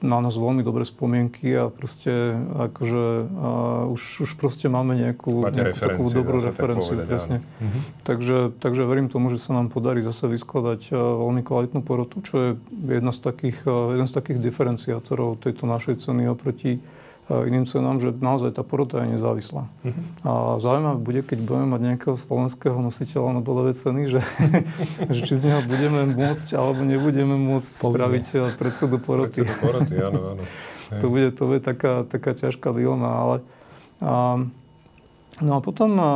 na nás veľmi dobré spomienky a proste akože a už, už proste máme nejakú, Máte nejakú takú dobrú tak referenciu. povedať, presne. Mhm. Takže, takže verím tomu, že sa nám podarí zase vyskladať veľmi kvalitnú porotu, čo je jedna z takých, jeden z takých diferenciátorov tejto našej ceny oproti iným cenám, že naozaj tá porota je nezávislá. Mhm. A zaujímavé bude, keď budeme mať nejakého slovenského nositeľa Nobelovej ceny, že, že či z neho budeme môcť alebo nebudeme môcť spraviť a, predsedu poroty. Predsedu poroty, áno, áno. To bude, to bude taká, taká ťažká dilema, ale... A, no a potom a, a,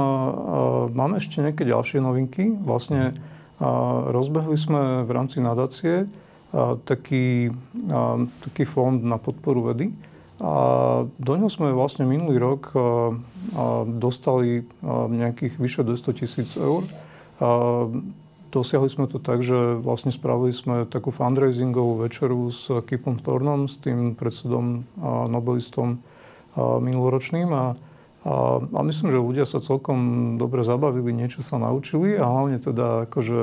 máme ešte nejaké ďalšie novinky. Vlastne a, rozbehli sme v rámci nadácie a, taký, a, taký fond na podporu vedy. A do ňoho sme vlastne minulý rok dostali nejakých vyše 200 tisíc eur. A, Dosiahli sme to tak, že vlastne spravili sme takú fundraisingovú večeru s Kipom Thornom, s tým predsedom a Nobelistom a minuloročným. A, a, a myslím, že ľudia sa celkom dobre zabavili, niečo sa naučili a hlavne teda akože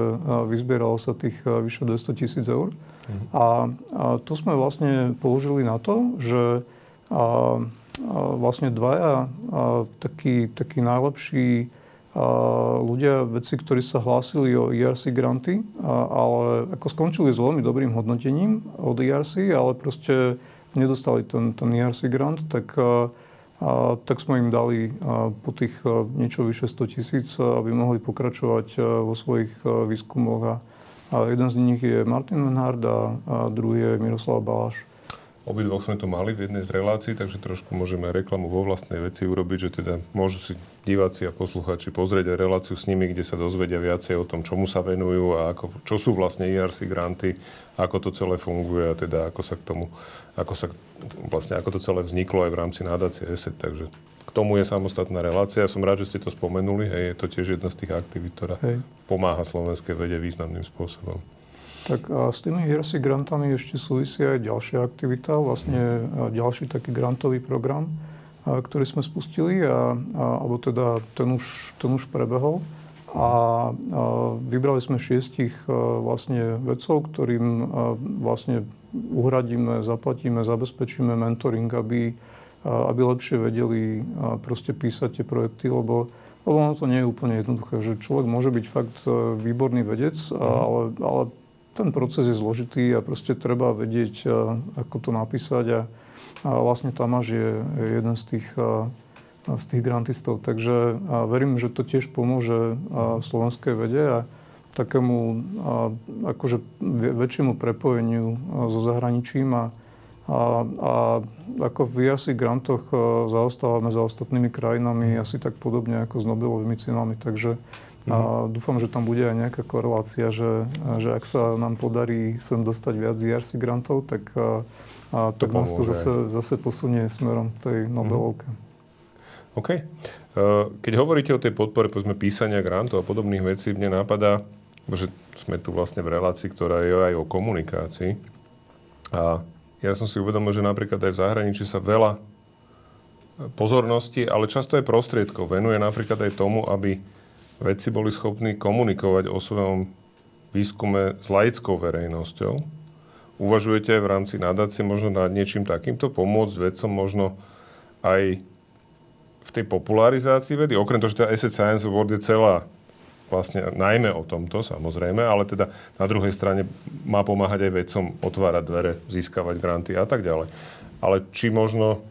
vyzbieralo sa tých vyše 200 tisíc eur. A, a to sme vlastne použili na to, že a, a vlastne dvaja a, takí, takí najlepší a ľudia, vedci, ktorí sa hlásili o ERC granty, a, ale ako skončili s veľmi dobrým hodnotením od ERC, ale proste nedostali ten, ten ERC grant, tak, a, a, tak sme im dali a, po tých a, niečo vyše 100 tisíc, aby mohli pokračovať a, vo svojich a, výskumoch. A, a jeden z nich je Martin Menhard a, a druhý je Miroslav Baláš. Obidvoch sme to mali v jednej z relácií, takže trošku môžeme reklamu vo vlastnej veci urobiť, že teda môžu si diváci a poslucháči pozrieť aj reláciu s nimi, kde sa dozvedia viacej o tom, čomu sa venujú a ako, čo sú vlastne ERC granty, ako to celé funguje a teda ako sa k tomu, ako sa, vlastne ako to celé vzniklo aj v rámci nadácie ESET. Takže k tomu je samostatná relácia. Ja som rád, že ste to spomenuli. Hej, je to tiež jedna z tých aktivít, ktorá Hej. pomáha slovenskej vede významným spôsobom. Tak a s tými ERC grantami ešte súvisí aj ďalšia aktivita, vlastne ďalší taký grantový program, ktorý sme spustili, a, a, alebo teda ten už, ten už prebehol. A, a vybrali sme šiestich vlastne vedcov, ktorým vlastne uhradíme, zaplatíme, zabezpečíme mentoring, aby, aby lepšie vedeli proste písať tie projekty, lebo lebo ono to nie je úplne jednoduché, že človek môže byť fakt e, výborný vedec, a- ale, ale ten proces je zložitý a proste treba vedieť, ako to napísať a, a vlastne Tamáš je je jeden z tých, z tých grantistov. Takže verím, že to tiež pomôže slovenskej vede a takému akože vä- väčšiemu prepojeniu so zahraničím a, A, a ako v ERC grantoch zaostávame za ostatnými krajinami asi tak podobne ako s Nobelovými cenami. Takže a dúfam, že tam bude aj nejaká korelácia, že, že ak sa nám podarí sem dostať viac ERC grantov, tak, a, a tak to nás to zase, zase posunie smerom k tej Nobelovke. OK. E, keď hovoríte o tej podpore, povedzme, písania grantov a podobných vecí, mne nápada, že sme tu vlastne v relácii, ktorá je aj o komunikácii. A ja som si uvedomil, že napríklad aj v zahraničí sa veľa pozornosti, ale často aj prostriedkov venuje napríklad aj tomu, aby vedci boli schopní komunikovať o svojom výskume s laickou verejnosťou. Uvažujete aj v rámci nadácie možno nad niečím takýmto, pomôcť vedcom možno aj v tej popularizácii vedy? Okrem toho, že tá Asset Science Award je celá vlastne najmä o tomto, samozrejme, ale teda na druhej strane má pomáhať aj vedcom otvárať dvere, získavať granty a tak ďalej. Ale či možno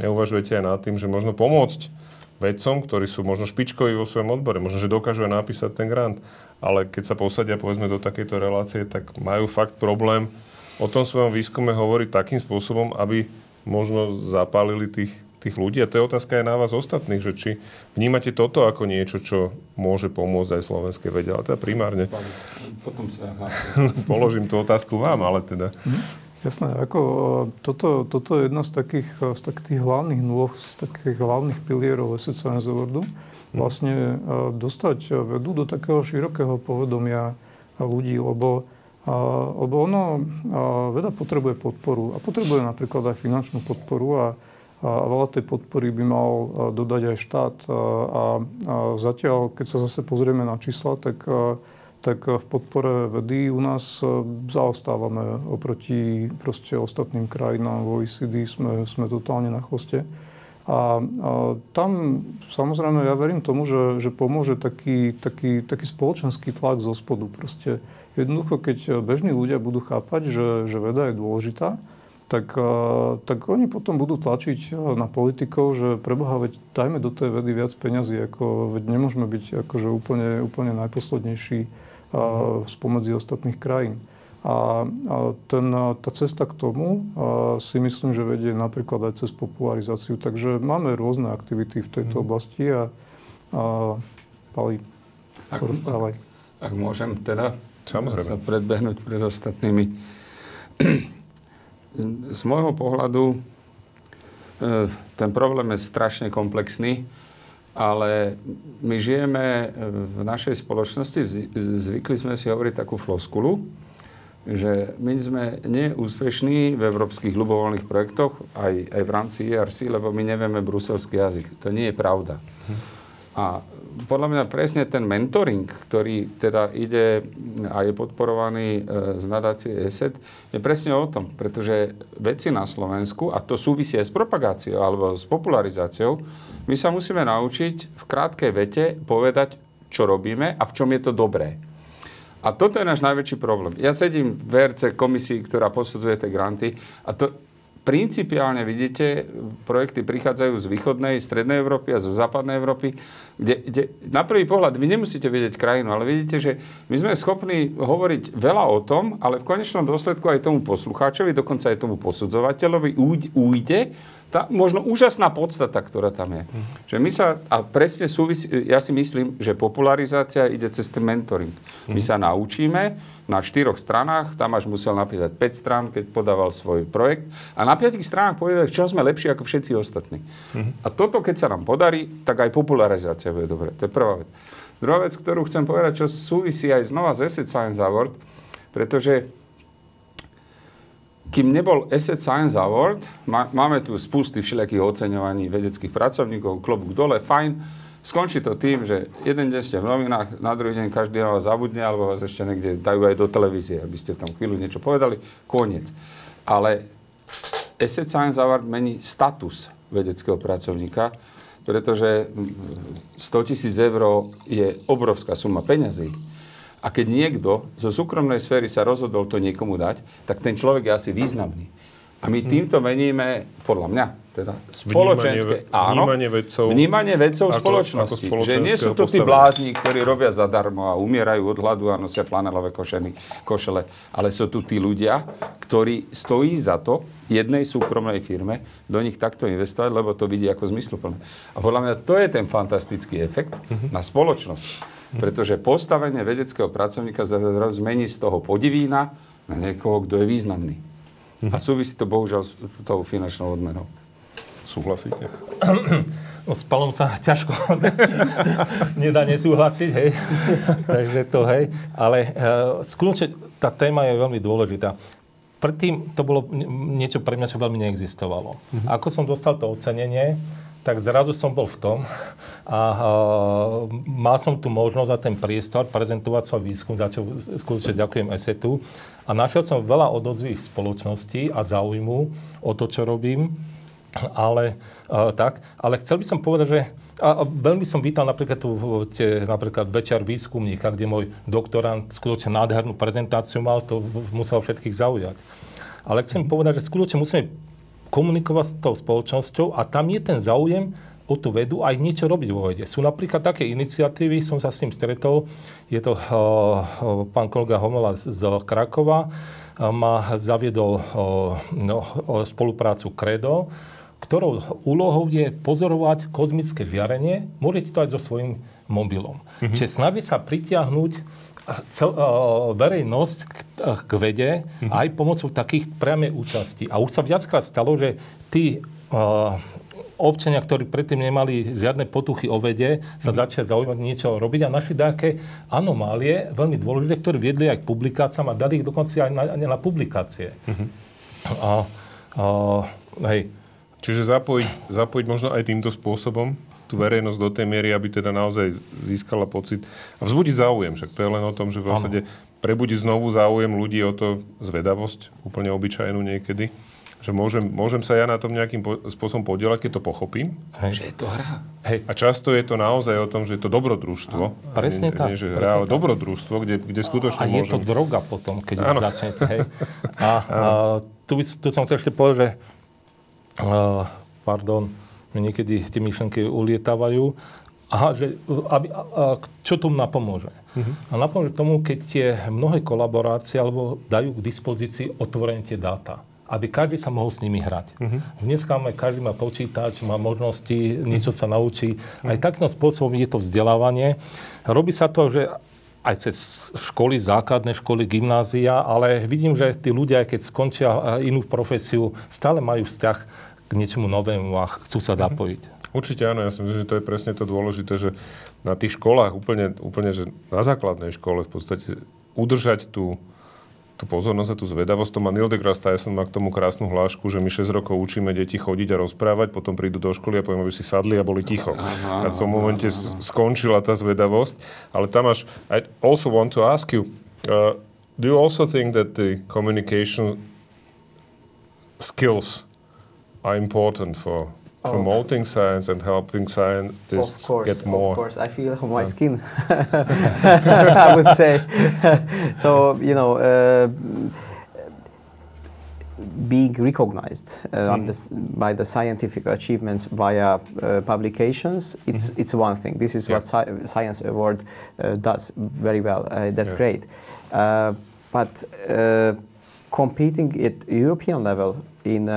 neuvažujete aj nad tým, že možno pomôcť vedcom, ktorí sú možno špičkoví vo svojom odbore, možno, že dokážu aj napísať ten grant, ale keď sa posadia povedzme do takejto relácie, tak majú fakt problém o tom svojom výskume hovoriť takým spôsobom, aby možno zapálili tých, tých ľudí. A to je otázka aj na vás ostatných, že či vnímate toto ako niečo, čo môže pomôcť aj slovenskej vede. Ale teda primárne... Potom sa položím tú otázku vám, ale teda... Hm? Jasné, ako e, toto, toto je jedna z takých, e, z takých hlavných nôh, z takých hlavných pilierov Asset Science Awardu. Vlastne e, dostať vedu do takého širokého povedomia ľudí, lebo, lebo ono, veda potrebuje podporu a potrebuje napríklad aj finančnú podporu a, a veľa tej podpory by mal dodať aj štát. A, a zatiaľ, keď sa zase pozrieme na čísla, tak tak v podpore vedy u nás e, zaostávame oproti proste ostatným krajinám v OECD, sme, sme totálne na chvoste. A, a tam samozrejme ja verím tomu, že, že pomôže taký, taký, taký spoločenský tlak zo spodu. Proste jednoducho, keď bežní ľudia budú chápať, že, že veda je dôležitá, tak, tak oni potom budú tlačiť na politikov, že preboha, veď dajme do tej vedy viac peňazí, ako, veď nemôžeme byť akože úplne, úplne najposlednejší spomedzi ostatných krajín. A ten, tá cesta k tomu si myslím, že vedie napríklad aj cez popularizáciu. Takže máme rôzne aktivity v tejto mhm. oblasti a, a Pali, ak, rozprávaj. Ak, ak môžem teda Samozrejme. sa predbehnúť pred ostatnými. Z môjho pohľadu e, ten problém je strašne komplexný ale my žijeme v našej spoločnosti, zvykli sme si hovoriť takú floskulu, že my sme neúspešní v európskych ľubovoľných projektoch, aj, aj v rámci ERC, lebo my nevieme bruselský jazyk. To nie je pravda. A podľa mňa presne ten mentoring, ktorý teda ide a je podporovaný e, z nadácie ESET, je presne o tom, pretože veci na Slovensku, a to súvisí aj s propagáciou alebo s popularizáciou, my sa musíme naučiť v krátkej vete povedať, čo robíme a v čom je to dobré. A toto je náš najväčší problém. Ja sedím v VRC komisii, ktorá posudzuje tie granty a to principiálne vidíte, projekty prichádzajú z východnej, strednej Európy a zo západnej Európy, kde, kde na prvý pohľad vy nemusíte vedieť krajinu, ale vidíte, že my sme schopní hovoriť veľa o tom, ale v konečnom dôsledku aj tomu poslucháčovi, dokonca aj tomu posudzovateľovi ujde, tá možno úžasná podstata, ktorá tam je. Mm. Že my sa, a presne súvisí, ja si myslím, že popularizácia ide cez ten mentoring. Mm. My sa naučíme na štyroch stranách, tam až musel napísať 5 strán, keď podával svoj projekt, a na 5 stranách povedať, čo sme lepší ako všetci ostatní. Mm. A toto, keď sa nám podarí, tak aj popularizácia bude dobre. To je prvá vec. Druhá vec, ktorú chcem povedať, čo súvisí aj znova z Asset Science Award, pretože kým nebol Asset Science Award, má, máme tu spusty všelijakých oceňovaní vedeckých pracovníkov, klobúk dole, fajn. Skončí to tým, že jeden deň ste v novinách, na druhý deň každý na vás zabudne, alebo vás ešte niekde dajú aj do televízie, aby ste tam chvíľu niečo povedali. Koniec. Ale Asset Science Award mení status vedeckého pracovníka, pretože 100 tisíc eur je obrovská suma peňazí a keď niekto zo súkromnej sféry sa rozhodol to niekomu dať, tak ten človek je asi významný. A my týmto meníme, podľa mňa, teda spoločenské, Vnímanie ve- vnímanie vedcov vnímanie vedcov ako- spoločnosti. ako že nie sú to tí blázni, ktorí robia zadarmo a umierajú od hladu a nosia flanelové košeny, košele, ale sú tu tí ľudia, ktorí stojí za to jednej súkromnej firme do nich takto investovať, lebo to vidí ako zmysluplné. A podľa mňa to je ten fantastický efekt na spoločnosť. Pretože postavenie vedeckého pracovníka zrazu zmení z toho podivína na niekoho, kto je významný. A súvisí to bohužiaľ s tou finančnou odmenou. Súhlasíte? No s Palom sa ťažko nedá nesúhlasiť, hej. Takže to, hej. Ale uh, skľúčne, tá téma je veľmi dôležitá. Predtým to bolo niečo pre mňa, čo veľmi neexistovalo. Mm-hmm. Ako som dostal to ocenenie, tak zrazu som bol v tom a uh, mal som tu možnosť za ten priestor prezentovať svoj výskum, za čo skutočne ďakujem ESETu. A našiel som veľa odozvých spoločností a záujmu o to, čo robím. Ale uh, tak, ale chcel by som povedať, že a, a veľmi som vítal napríklad tu tie, napríklad večer výskumníka, kde môj doktorant skutočne nádhernú prezentáciu mal, to musel všetkých zaujať. Ale chcem povedať, že skutočne musíme komunikovať s tou spoločnosťou a tam je ten záujem o tú vedu aj niečo robiť vo vede. Sú napríklad také iniciatívy, som sa s tým stretol, je to uh, pán kolega Homola z, Krakova, uh, ma zaviedol uh, no, spoluprácu Credo, ktorou úlohou je pozorovať kozmické žiarenie. Môžete to aj so svojím mobilom. Mm-hmm. Čiže snaží sa pritiahnuť cel, verejnosť k, k vede mm-hmm. aj pomocou takých priamej účasti. A už sa viackrát stalo, že tí občania, ktorí predtým nemali žiadne potuchy o vede, sa mm-hmm. začali zaujímať niečo robiť a našli také anomálie, veľmi dôležité, ktoré viedli aj k publikáciám a dali ich dokonca aj na, na publikácie. Mm-hmm. A, a, hej, Čiže zapojiť, zapojiť možno aj týmto spôsobom tú verejnosť do tej miery, aby teda naozaj získala pocit a vzbudiť záujem. Však to je len o tom, že v zásade prebudiť znovu záujem ľudí o to zvedavosť, úplne obyčajnú niekedy. Že môžem, môžem sa ja na tom nejakým po, spôsobom podielať, keď to pochopím. hej. Že je to hra. hej. A často je to naozaj o tom, že je to dobrodružstvo. Presne nie, tak, Nie, že presne hra, ale tak. dobrodružstvo, kde, kde skutočne A je to môžem... droga potom, keď už začnete. Hej. A, a tu, by, tu som chcel ešte povedať, že uh, pardon, niekedy tie myšlenky ulietávajú. Aha, že aby, a, a, čo tomu napomôže? Uh-huh. A napomôže tomu, keď tie mnohé kolaborácie alebo dajú k dispozícii otvorene tie dáta aby každý sa mohol s nimi hrať. Uh-huh. Dneska máme, každý má počítač, má možnosti, niečo sa naučí. Aj takým spôsobom je to vzdelávanie. Robí sa to, že aj cez školy, základné školy, gymnázia, ale vidím, že tí ľudia, keď skončia inú profesiu, stále majú vzťah k niečomu novému a chcú sa zapojiť. Určite áno, ja si myslím, že to je presne to dôležité, že na tých školách, úplne, úplne že na základnej škole v podstate udržať tú, tú pozornosť a tú zvedavosť. To má Neil deGrasse Tyson má k tomu krásnu hlášku, že my 6 rokov učíme deti chodiť a rozprávať, potom prídu do školy a poviem, aby si sadli a boli ticho. a v tom momente s- skončila tá zvedavosť. Ale tam až, I also want to ask you, uh, do you also think that the communication skills are important for Oh. promoting science and helping Of scientists course, get more. of course. I feel on my skin, I would say. so, you know, uh, being recognized uh, on this, by the scientific achievements via uh, publications, it's, it's one thing. This is Yeah. what sci- Science Award uh, does very well. Uh, that's Yeah. great. Uh, but uh, competing at European level in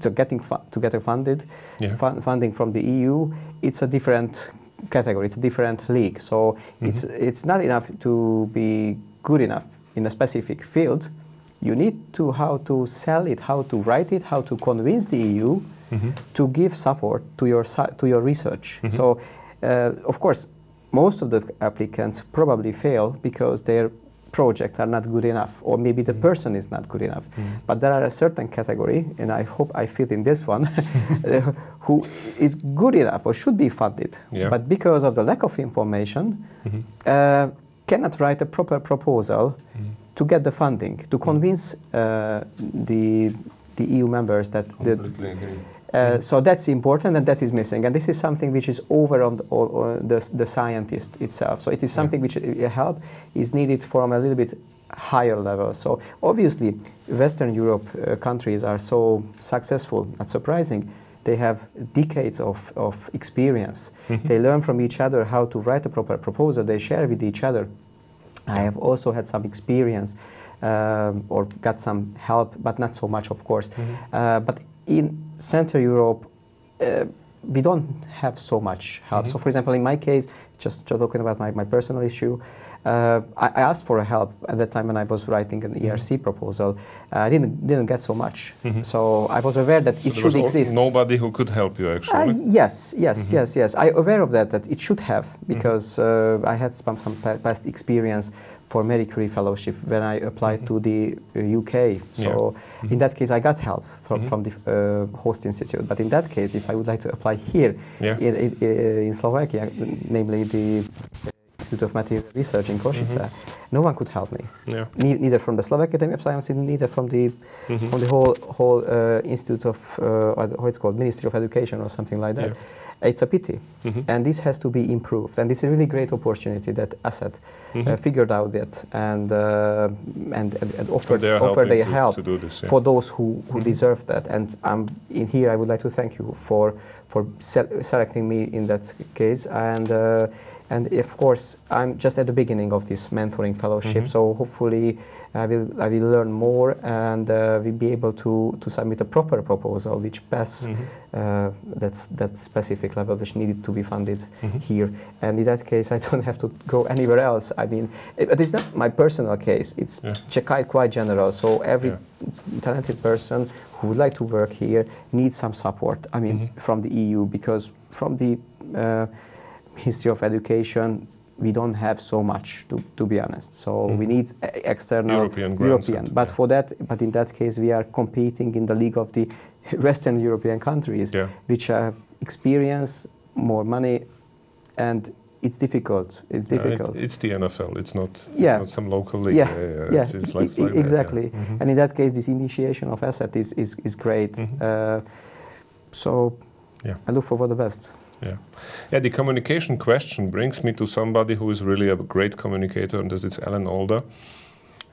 to getting fu- to get funded Yeah. fun- funding from the EU, it's a different category. It's a different league. So mm-hmm. it's it's not enough to be good enough in a specific field. You need to how to sell it, how to write it, how to convince the EU mm-hmm. to give support to your to your research. Mm-hmm. So, uh, of course, most of the applicants probably fail because their projects are not good enough, or maybe the person is not good enough. But there are a certain category, and I hope I fit in this one, uh, who is good enough or should be funded, Yeah. but because of the lack of information, uh, cannot write a proper proposal to get the funding to convince uh, the the EU members that the, agree. Uh, so that's important and that is missing. And this is something which is over on the, or the, the scientist itself. So it is something which uh, help is needed from a little bit higher level. So obviously, Western Europe uh, countries are so successful. Not surprising. They have decades of, of experience. They learn from each other how to write a proper proposal. They share with each other. I have also had some experience um, or got some help, but not so much, of course. Uh, but in Central Europe, uh, we don't have so much help. So, for example, in my case, just talking about my, my personal issue, uh, I, I asked for help at that time when I was writing an ERC proposal. Uh, I didn't didn't get so much. So I was aware that it should was exist. nobody who could help you Uh, actually. yes, yes, yes, yes. I aware of that. That it should have because uh, I had some, some past experience for Marie Curie fellowship when I applied to the uh, UK. So in that case, I got help from, from the uh, host institute. But in that case, if I would like to apply here Yeah. in, in, in Slovakia, namely the Institute of Material Research in Košice, no one could help me. Yeah. Ne- neither from the Slovak Academy of Sciences, neither from the from the whole whole uh, Institute of uh, how it's called Ministry of Education or something like that. It's a pity, and this has to be improved. And this is a really great opportunity that ASET uh, figured out that and uh, and, and, offered are offered their to- help to do this, yeah. for those who, who deserve that. And um, in here, I would like to thank you for for se- selecting me in that case. And uh, and of course, I'm just at the beginning of this mentoring fellowship. So hopefully, I will I will learn more and uh, we'll be able to to submit a proper proposal which passes uh, that's that specific level which needed to be funded here. And in that case, I don't have to go anywhere else. I mean, it, but it's not my personal case. It's Yeah. Quite general. So every Yeah. talented person who would like to work here needs some support. I mean, from the EU because from the uh, Ministry of Education. We don't have so much, to, to be honest. So we need external European European. But yeah. for that, but in that case, we are competing in the league of the Western European countries, Yeah. which have experience, more money, and it's difficult. It's Yeah, it- difficult. it's the NFL. It's not. Yeah. It's not some local league. yeah, yeah, It's, it's like, it's like that, yeah. exactly. And in that case, this initiation of asset is is, is great. Uh, so Mm-hmm. Yeah. I look forward the best. Yeah. Yeah, the communication question brings me to somebody who is really a great communicator, and this is Alan Alda.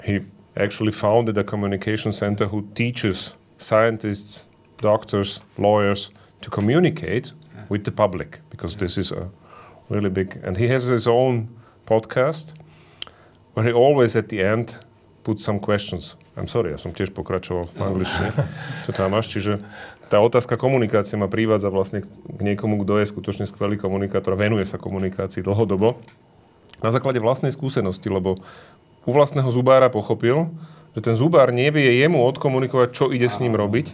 He actually founded a communication center who teaches scientists, doctors, lawyers to communicate with the public because this is a really big. And he has his own podcast where he always at the end puts some questions. I'm sorry, ja som tiež pokračoval v angličtine, čo tam máš. Čiže tá otázka komunikácie ma privádza vlastne k niekomu, kto je skutočne skvelý komunikátor venuje sa komunikácii dlhodobo. Na základe vlastnej skúsenosti, lebo u vlastného zubára pochopil, že ten zubár nevie jemu odkomunikovať, čo ide s ním robiť.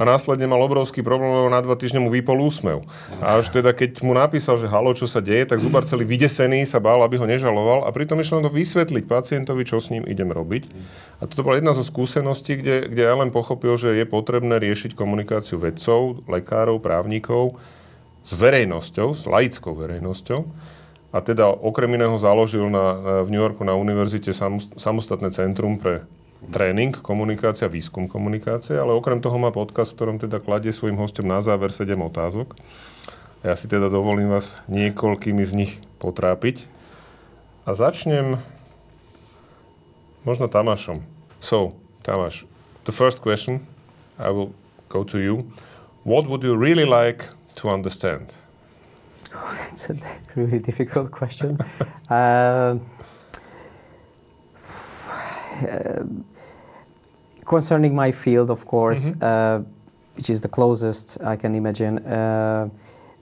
A následne mal obrovský problém, lebo na dva týždne mu vypol úsmev. A až teda, keď mu napísal, že halo, čo sa deje, tak zubár celý vydesený sa bál, aby ho nežaloval a pritom išiel to vysvetliť pacientovi, čo s ním idem robiť. A toto bola jedna zo skúseností, kde, kde Ellen pochopil, že je potrebné riešiť komunikáciu vedcov, lekárov, právnikov s verejnosťou, s laickou verejnosťou. A teda okrem iného založil na, v New Yorku na univerzite samost- samostatné centrum pre tréning, komunikácia, výskum komunikácie, ale okrem toho má podcast, v ktorom teda kladie svojim hostom na záver 7 otázok. Ja si teda dovolím vás niekoľkými z nich potrápiť. A začnem možno Tamášom. So, Tamáš, the first question, I will go to you. What would you really like to understand? It's a really difficult question. um, um, concerning my field, of course, uh, which is the closest I can imagine, uh,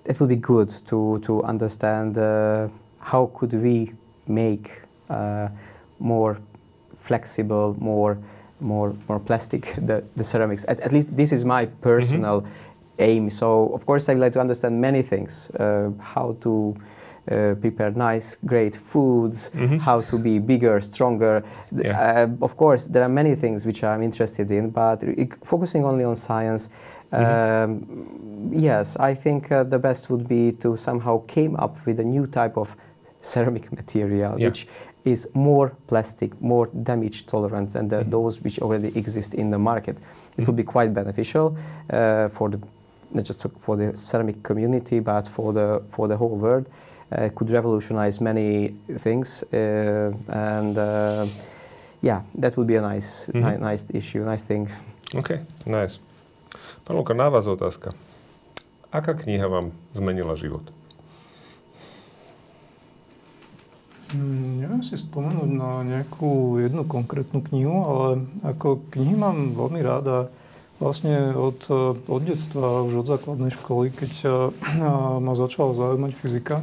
it will be good to to understand uh, how could we make uh, more flexible, more more more plastic the, the ceramics. At, at least this is my personal aim. So of course I would like to understand many things, uh, how to uh, prepare nice, great foods, how to be bigger, stronger. Yeah. Uh, of course, there are many things which I'm interested in, but i- focusing only on science. Um, yes, I think uh, the best would be to somehow came up with a new type of ceramic material, Yeah. which is more plastic, more damage tolerant than the, those which already exist in the market. It would be quite beneficial uh, for the not just for the ceramic community, but for the for the whole world. Uh, could revolutionize many things, uh, and uh, yeah, that would be a nice, mm-hmm. ni- nice issue, nice thing. OK, nice. Pán Luka, na vás otázka. Aká kniha vám zmenila život? Mm, neviem si spomenúť na nejakú jednu konkrétnu knihu, ale ako knihy mám veľmi rád a vlastne od, od detstva, už od základnej školy, keď ma začala zaujímať fyzika,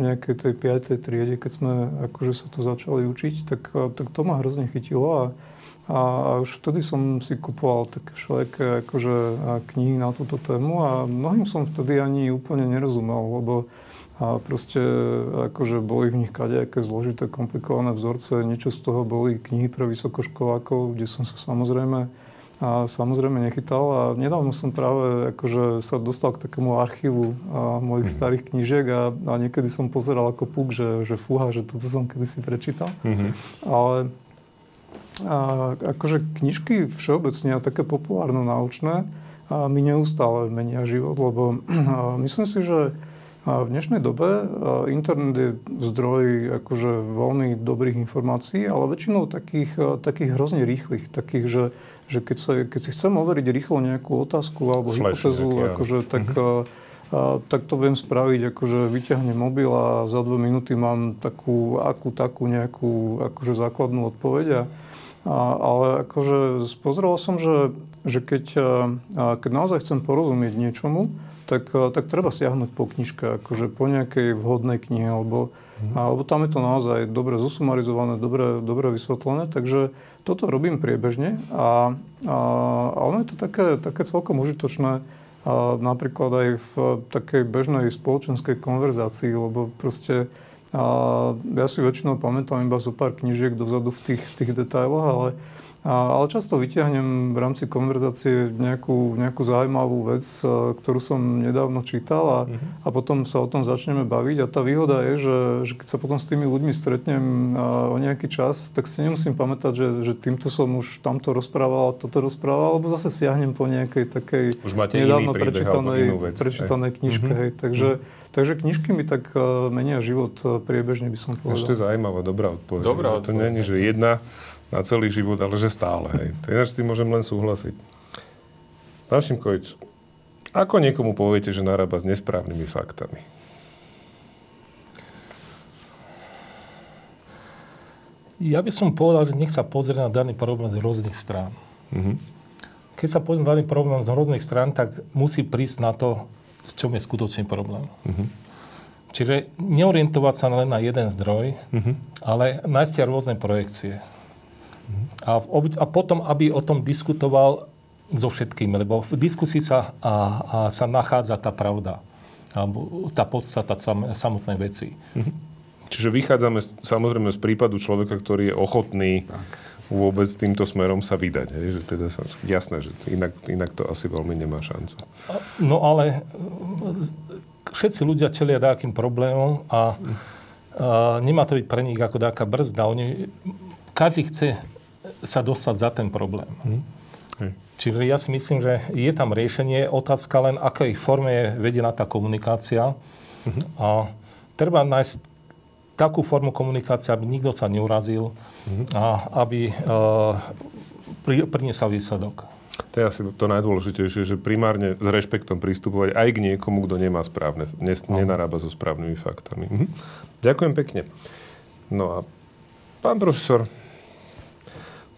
nejakej tej 5. triede, keď sme akože sa to začali učiť, tak, tak to ma hrozne chytilo a, a, a už vtedy som si kupoval také všelijaké akože, knihy na túto tému a mnohým som vtedy ani úplne nerozumel, lebo a proste akože boli v nich kadejaké zložité, komplikované vzorce. Niečo z toho boli knihy pre vysokoškolákov, kde som sa samozrejme a samozrejme nechytal a nedávno som práve akože sa dostal k takému archívu a, mojich mm. starých knížiek a, a niekedy som pozeral ako puk, že, že fúha, že toto som kedysi prečítal. Mm-hmm. Ale a, akože knižky všeobecne a také populárno naučné a mi neustále menia život, lebo a, myslím si, že a v dnešnej dobe internet je zdroj akože veľmi dobrých informácií, ale väčšinou takých, takých hrozne rýchlych, takých, že, že keď, sa, keď si chcem overiť rýchlo nejakú otázku alebo Flash hypotézu, nejaký, akože, tak, mm-hmm. a, tak to viem spraviť, akože vyťahnem mobil a za dve minúty mám takú, akú takú nejakú akože základnú odpoveď. A, a, ale akože pozrel som, že, že keď, a, keď naozaj chcem porozumieť niečomu, tak, eh, tak treba siahnuť po knižke, akože po nejakej vhodnej knihe, alebo, mm. alebo tam je to naozaj dobre zosumarizované, dobre, dobre vysvetlené, takže toto robím priebežne a, a, a ono je to také, také celkom užitočné a napríklad aj v takej bežnej spoločenskej konverzácii, lebo proste a ja si väčšinou pamätám iba zo pár knižiek dozadu v tých, tých detailoch, ale ale často vyťahnem v rámci konverzácie nejakú, nejakú zaujímavú vec, e, ktorú som nedávno čítal a, mm-hmm. a potom sa o tom začneme baviť. A tá výhoda je, že, že keď sa potom s tými ľuďmi stretnem o nejaký čas, tak si nemusím pamätať, že, že týmto som už tamto rozprával, toto rozprával, alebo zase siahnem po nejakej takej už máte nedávno prečítanej, vec, prečítanej knižke. Mm-hmm. Hej. Takže, mm-hmm. takže knižky mi tak uh, menia život uh, priebežne, by som povedal. Ešte zaujímavá, dobrá odpoveď. Dobrá odpoveď. To nie je, že jedna na celý život, ale že stále. Hej. To ináč s tým môžem len súhlasiť. Pán Šimkovič, ako niekomu poviete, že narába s nesprávnymi faktami? Ja by som povedal, že nech sa pozrie na daný problém z rôznych strán. Mm-hmm. Keď sa pozrie na daný problém z rôznych strán, tak musí prísť na to, v čom je skutočný problém. Mm-hmm. Čiže neorientovať sa len na jeden zdroj, mm-hmm. ale nájsť rôzne projekcie. A, v, a potom, aby o tom diskutoval so všetkými, lebo v diskusii sa, a, a sa nachádza tá pravda, alebo tá podstata sam, samotnej veci. Mhm. Čiže vychádzame samozrejme z prípadu človeka, ktorý je ochotný tak. vôbec týmto smerom sa vydať. Hej? Že teda sa, jasné, že inak, inak to asi veľmi nemá šancu. No ale všetci ľudia čelia nejakým problémom a, a nemá to byť pre nich ako nejaká brzda. Oni, každý chce sa dostať za ten problém. Hmm. Čiže ja si myslím, že je tam riešenie. Otázka len, akej forme je vedená tá komunikácia. Hmm. A treba nájsť takú formu komunikácie, aby nikto sa neurazil hmm. a aby uh, pri, priniesal výsledok. To je asi to najdôležitejšie, že primárne s rešpektom pristupovať aj k niekomu, kto nemá správne, ne, nenarába so správnymi faktami. Mhm. Ďakujem pekne. No a pán profesor,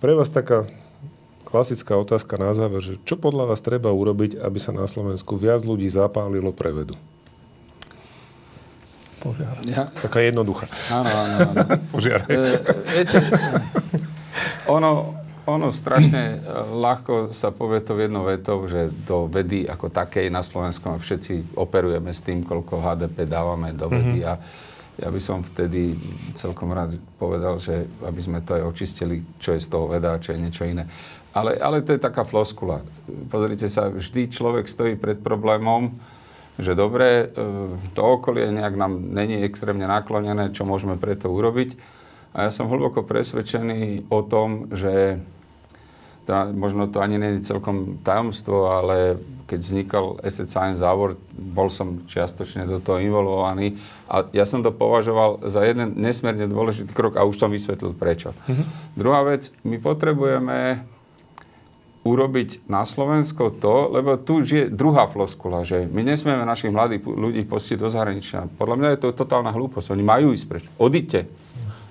pre vás taká klasická otázka na záver, že čo podľa vás treba urobiť, aby sa na Slovensku viac ľudí zapálilo pre vedu? Požiar. Ja. Taká jednoduchá. Áno, áno, áno. Požiar. E, viete, ono, ono strašne e, ľahko sa povie to v jednou vetou, že do vedy ako takej na Slovensku všetci operujeme s tým, koľko HDP dávame do vedy mm-hmm. a ja by som vtedy celkom rád povedal, že aby sme to aj očistili, čo je z toho veda čo je niečo iné. Ale, ale to je taká floskula. Pozrite sa, vždy človek stojí pred problémom, že dobre, e, to okolie nejak nám není extrémne naklonené, čo môžeme preto urobiť. A ja som hlboko presvedčený o tom, že teda možno to ani nie je celkom tajomstvo, ale keď vznikal Asset Science Award, bol som čiastočne do toho involvovaný a ja som to považoval za jeden nesmierne dôležitý krok a už som vysvetlil prečo. Mm-hmm. Druhá vec, my potrebujeme urobiť na Slovensko to, lebo tu už je druhá floskula, že my nesmieme našich mladých ľudí postiť do zahraničia. Podľa mňa je to totálna hlúposť. Oni majú ísť preč. Odíďte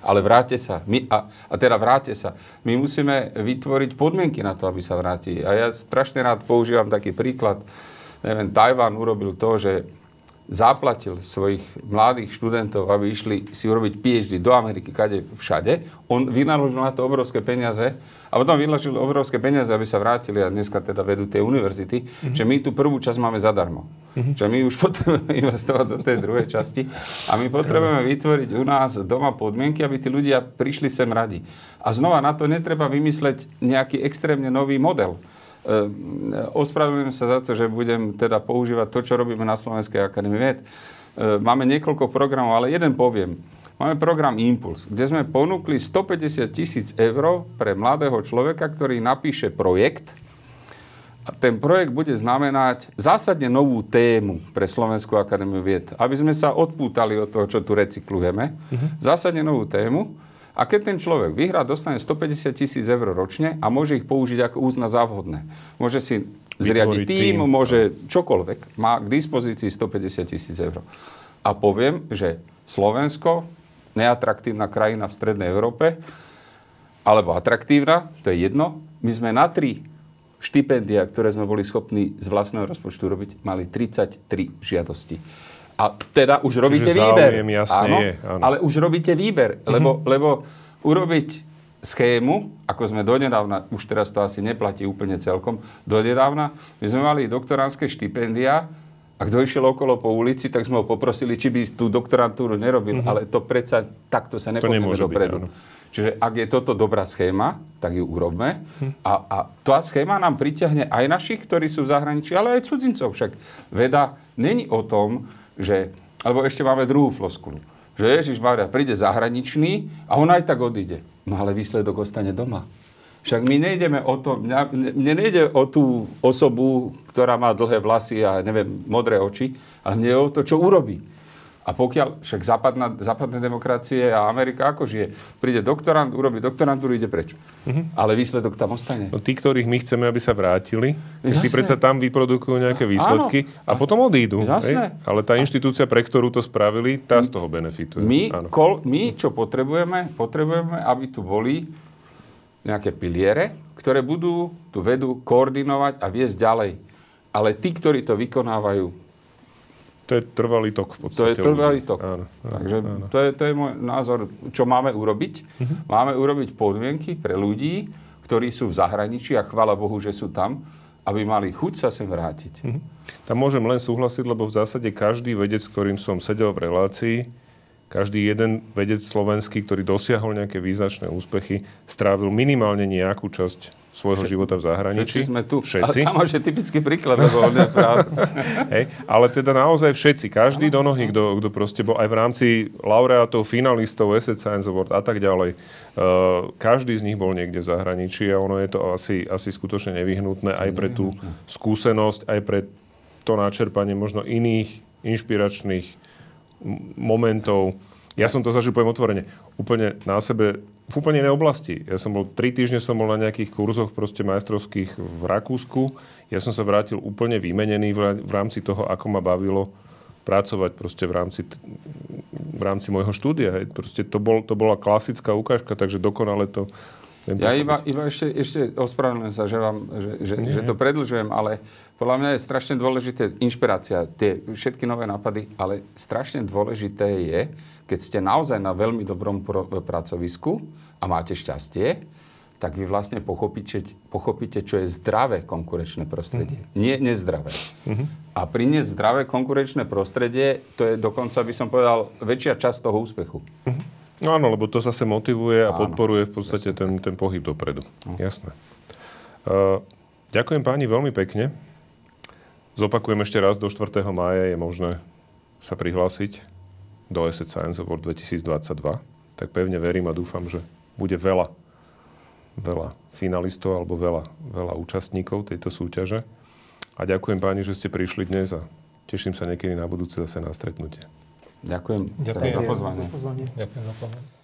ale vráte sa. My, a, a teda vráte sa. My musíme vytvoriť podmienky na to, aby sa vrátili. A ja strašne rád používam taký príklad. Neviem, Tajván urobil to, že zaplatil svojich mladých študentov, aby išli si urobiť PhD do Ameriky, kade všade. On vynaložil na to obrovské peniaze a potom vynaložil obrovské peniaze, aby sa vrátili a dneska teda vedú tie univerzity. Mm-hmm. Že my tú prvú časť máme zadarmo. Mm-hmm. Že my už potrebujeme investovať do tej druhej časti a my potrebujeme vytvoriť u nás doma podmienky, aby tí ľudia prišli sem radi. A znova na to netreba vymysleť nejaký extrémne nový model. Ehm, ospravedlňujem sa za to, že budem teda používať to, čo robíme na Slovenskej akadémii vied. Ehm, máme niekoľko programov, ale jeden poviem. Máme program Impuls, kde sme ponúkli 150 tisíc eur pre mladého človeka, ktorý napíše projekt. A ten projekt bude znamenať zásadne novú tému pre Slovenskú akadémiu vied. Aby sme sa odpútali od toho, čo tu recyklujeme. Uh-huh. Zásadne novú tému. A keď ten človek vyhrá, dostane 150 tisíc eur ročne a môže ich použiť ako úzna závhodné. Môže si zriadiť tým, tým, môže čokoľvek. Má k dispozícii 150 tisíc eur. A poviem, že Slovensko, neatraktívna krajina v Strednej Európe, alebo atraktívna, to je jedno, my sme na tri štipendia, ktoré sme boli schopní z vlastného rozpočtu robiť, mali 33 žiadosti. A teda už robíte výber. Jasne áno, je, áno. Ale už robíte výber, mm-hmm. lebo, lebo urobiť schému, ako sme donedávna, už teraz to asi neplatí úplne celkom, donedávna, my sme mali doktoránske štipendia a kto išiel okolo po ulici, tak sme ho poprosili, či by tú doktorantúru nerobil, mm-hmm. ale to predsa takto sa nepoďme dopredu. Byť, Čiže ak je toto dobrá schéma, tak ju urobme. Hm. A, a tá schéma nám priťahne aj našich, ktorí sú v zahraničí, ale aj cudzincov. Však veda není o tom, že, alebo ešte máme druhú floskulu, že Ježiš Mária príde zahraničný a on aj tak odíde. No ale výsledok ostane doma. Však my nejdeme o to, mne nejde o tú osobu, ktorá má dlhé vlasy a neviem, modré oči, ale mne je o to, čo urobí. A pokiaľ, však západná, západné demokracie a Amerika ako žije, príde doktorant, urobí doktorantúru, ide preč. Uh-huh. Ale výsledok tam ostane. No tí, ktorých my chceme, aby sa vrátili, tí predsa tam vyprodukujú nejaké výsledky Áno. a potom odídu. Jasné. Ale tá inštitúcia, pre ktorú to spravili, tá z toho benefituje. My, kol, my čo potrebujeme? Potrebujeme, aby tu boli nejaké piliere, ktoré budú tú vedu koordinovať a viesť ďalej. Ale tí, ktorí to vykonávajú, to je trvalý tok v podstate. To je trvalý tok. Áno, áno, Takže áno. To, je, to je môj názor, čo máme urobiť. Uh-huh. Máme urobiť podmienky pre ľudí, ktorí sú v zahraničí a chvála Bohu, že sú tam, aby mali chuť sa sem vrátiť. Uh-huh. Tam môžem len súhlasiť, lebo v zásade každý vedec, s ktorým som sedel v relácii, každý jeden vedec slovenský, ktorý dosiahol nejaké význačné úspechy, strávil minimálne nejakú časť svojho Všet, života v zahraničí. Všetci sme tu. Všetci. A tam máš typický príklad, lebo on je Hej, ale teda naozaj všetci, každý do nohy, kto, kto proste bol aj v rámci laureátov, finalistov, Asset Science Award a tak ďalej. Uh, každý z nich bol niekde v zahraničí a ono je to asi, asi skutočne nevyhnutné aj pre tú skúsenosť, aj pre to načerpanie možno iných inšpiračných momentov. Ja som to zažil, poviem otvorene, úplne na sebe, v úplne inej oblasti. Ja som bol, tri týždne som bol na nejakých kurzoch proste majstrovských v Rakúsku. Ja som sa vrátil úplne vymenený v rámci toho, ako ma bavilo pracovať proste v rámci, v rámci môjho štúdia. Hej. Proste to, bol, to bola klasická ukážka, takže dokonale to ja iba, iba ešte, ešte ospravedlňujem sa, že, vám, že, že, že to predlžujem, ale podľa mňa je strašne dôležité inšpirácia, tie všetky nové nápady, ale strašne dôležité je, keď ste naozaj na veľmi dobrom pro, pracovisku a máte šťastie, tak vy vlastne pochopíte, pochopíte čo je zdravé konkurenčné prostredie. Mm. Nie nezdravé. Mm-hmm. A priniesť zdravé konkurenčné prostredie, to je dokonca, by som povedal, väčšia časť toho úspechu. Mm-hmm. No áno, lebo to zase motivuje a áno, podporuje v podstate ten, ten pohyb dopredu. No. Jasné. Uh, ďakujem páni veľmi pekne. Zopakujem ešte raz, do 4. mája je možné sa prihlásiť do Asset Science Award 2022. Tak pevne verím a dúfam, že bude veľa veľa finalistov alebo veľa, veľa účastníkov tejto súťaže. A ďakujem páni, že ste prišli dnes a teším sa niekedy na budúce zase na stretnutie. Ďakujem, Ďakujem. za pozvanie. Za pozvanie. Ďakujem za pozornosť.